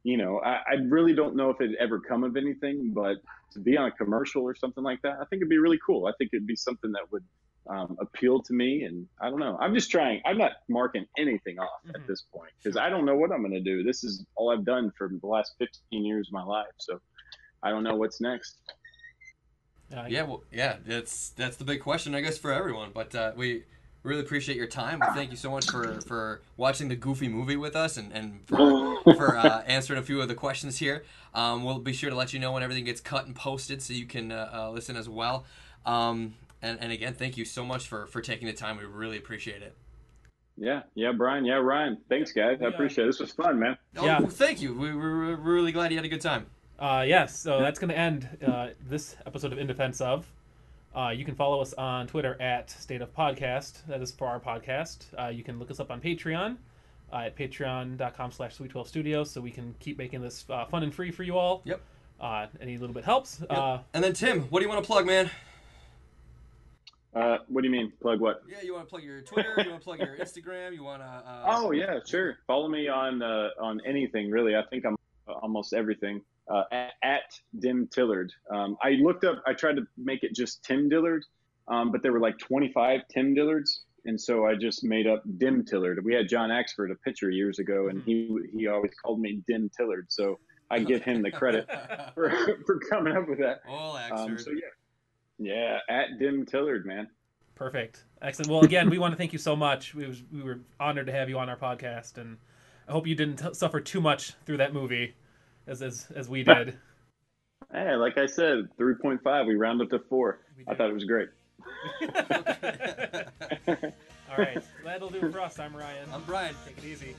you know, I, I really don't know if it'd ever come of anything, but to be on a commercial or something like that, I think it'd be really cool. I think it'd be something that would um, appeal to me, and I don't know. I'm just trying. I'm not marking anything off at this point because I don't know what I'm going to do. This is all I've done for the last 15 years of my life, so I don't know what's next. uh, Yeah, well, yeah, that's that's the big question, I guess, for everyone. But uh, we really appreciate your time. We thank you so much for, for watching the Goofy movie with us and, and for, for uh, answering a few of the questions here. Um, we'll be sure to let you know when everything gets cut and posted so you can uh, uh, listen as well. Um, and, and again, thank you so much for for taking the time. We really appreciate it. Yeah, yeah, Brian, yeah, Ryan. Thanks, guys. I appreciate it. This was fun, man. Oh, Yeah. thank you. We were really glad you had a good time. Uh, yes, so that's going to end uh, this episode of In Defense of. Uh, you can follow us on Twitter at State of Podcast. That is for our podcast. Uh, you can look us up on Patreon uh, at patreon.com slash sweet 12 studios so we can keep making this uh, fun and free for you all. Yep. Uh, any little bit helps. Uh, And then Tim, what do you want to plug, man? Uh, what do you mean? Plug what? Yeah, you want to plug your Twitter? you want to plug your Instagram? You want to? Uh, Oh yeah, sure. Follow me on uh, on anything really. I think I'm uh, almost everything uh, at, at Dim Tillard. Um, I looked up. I tried to make it just Tim Dillard, um, but there were like 25 Tim Dillards, and so I just made up Dim Tillard. We had John Axford, a pitcher, years ago, and he he always called me Dim Tillard. So I give him the credit for, for coming up with that. All Um, so yeah, yeah, at Dim Tillard, man. Perfect. Excellent. Well, again, we want to thank you so much. We, was, we were honored to have you on our podcast, and I hope you didn't t- suffer too much through that movie as, as, as we did. Hey, like I said, 3.5. We round up to four. I thought it was great. All right. That'll do it for us. I'm Ryan. I'm Brian. Take it easy.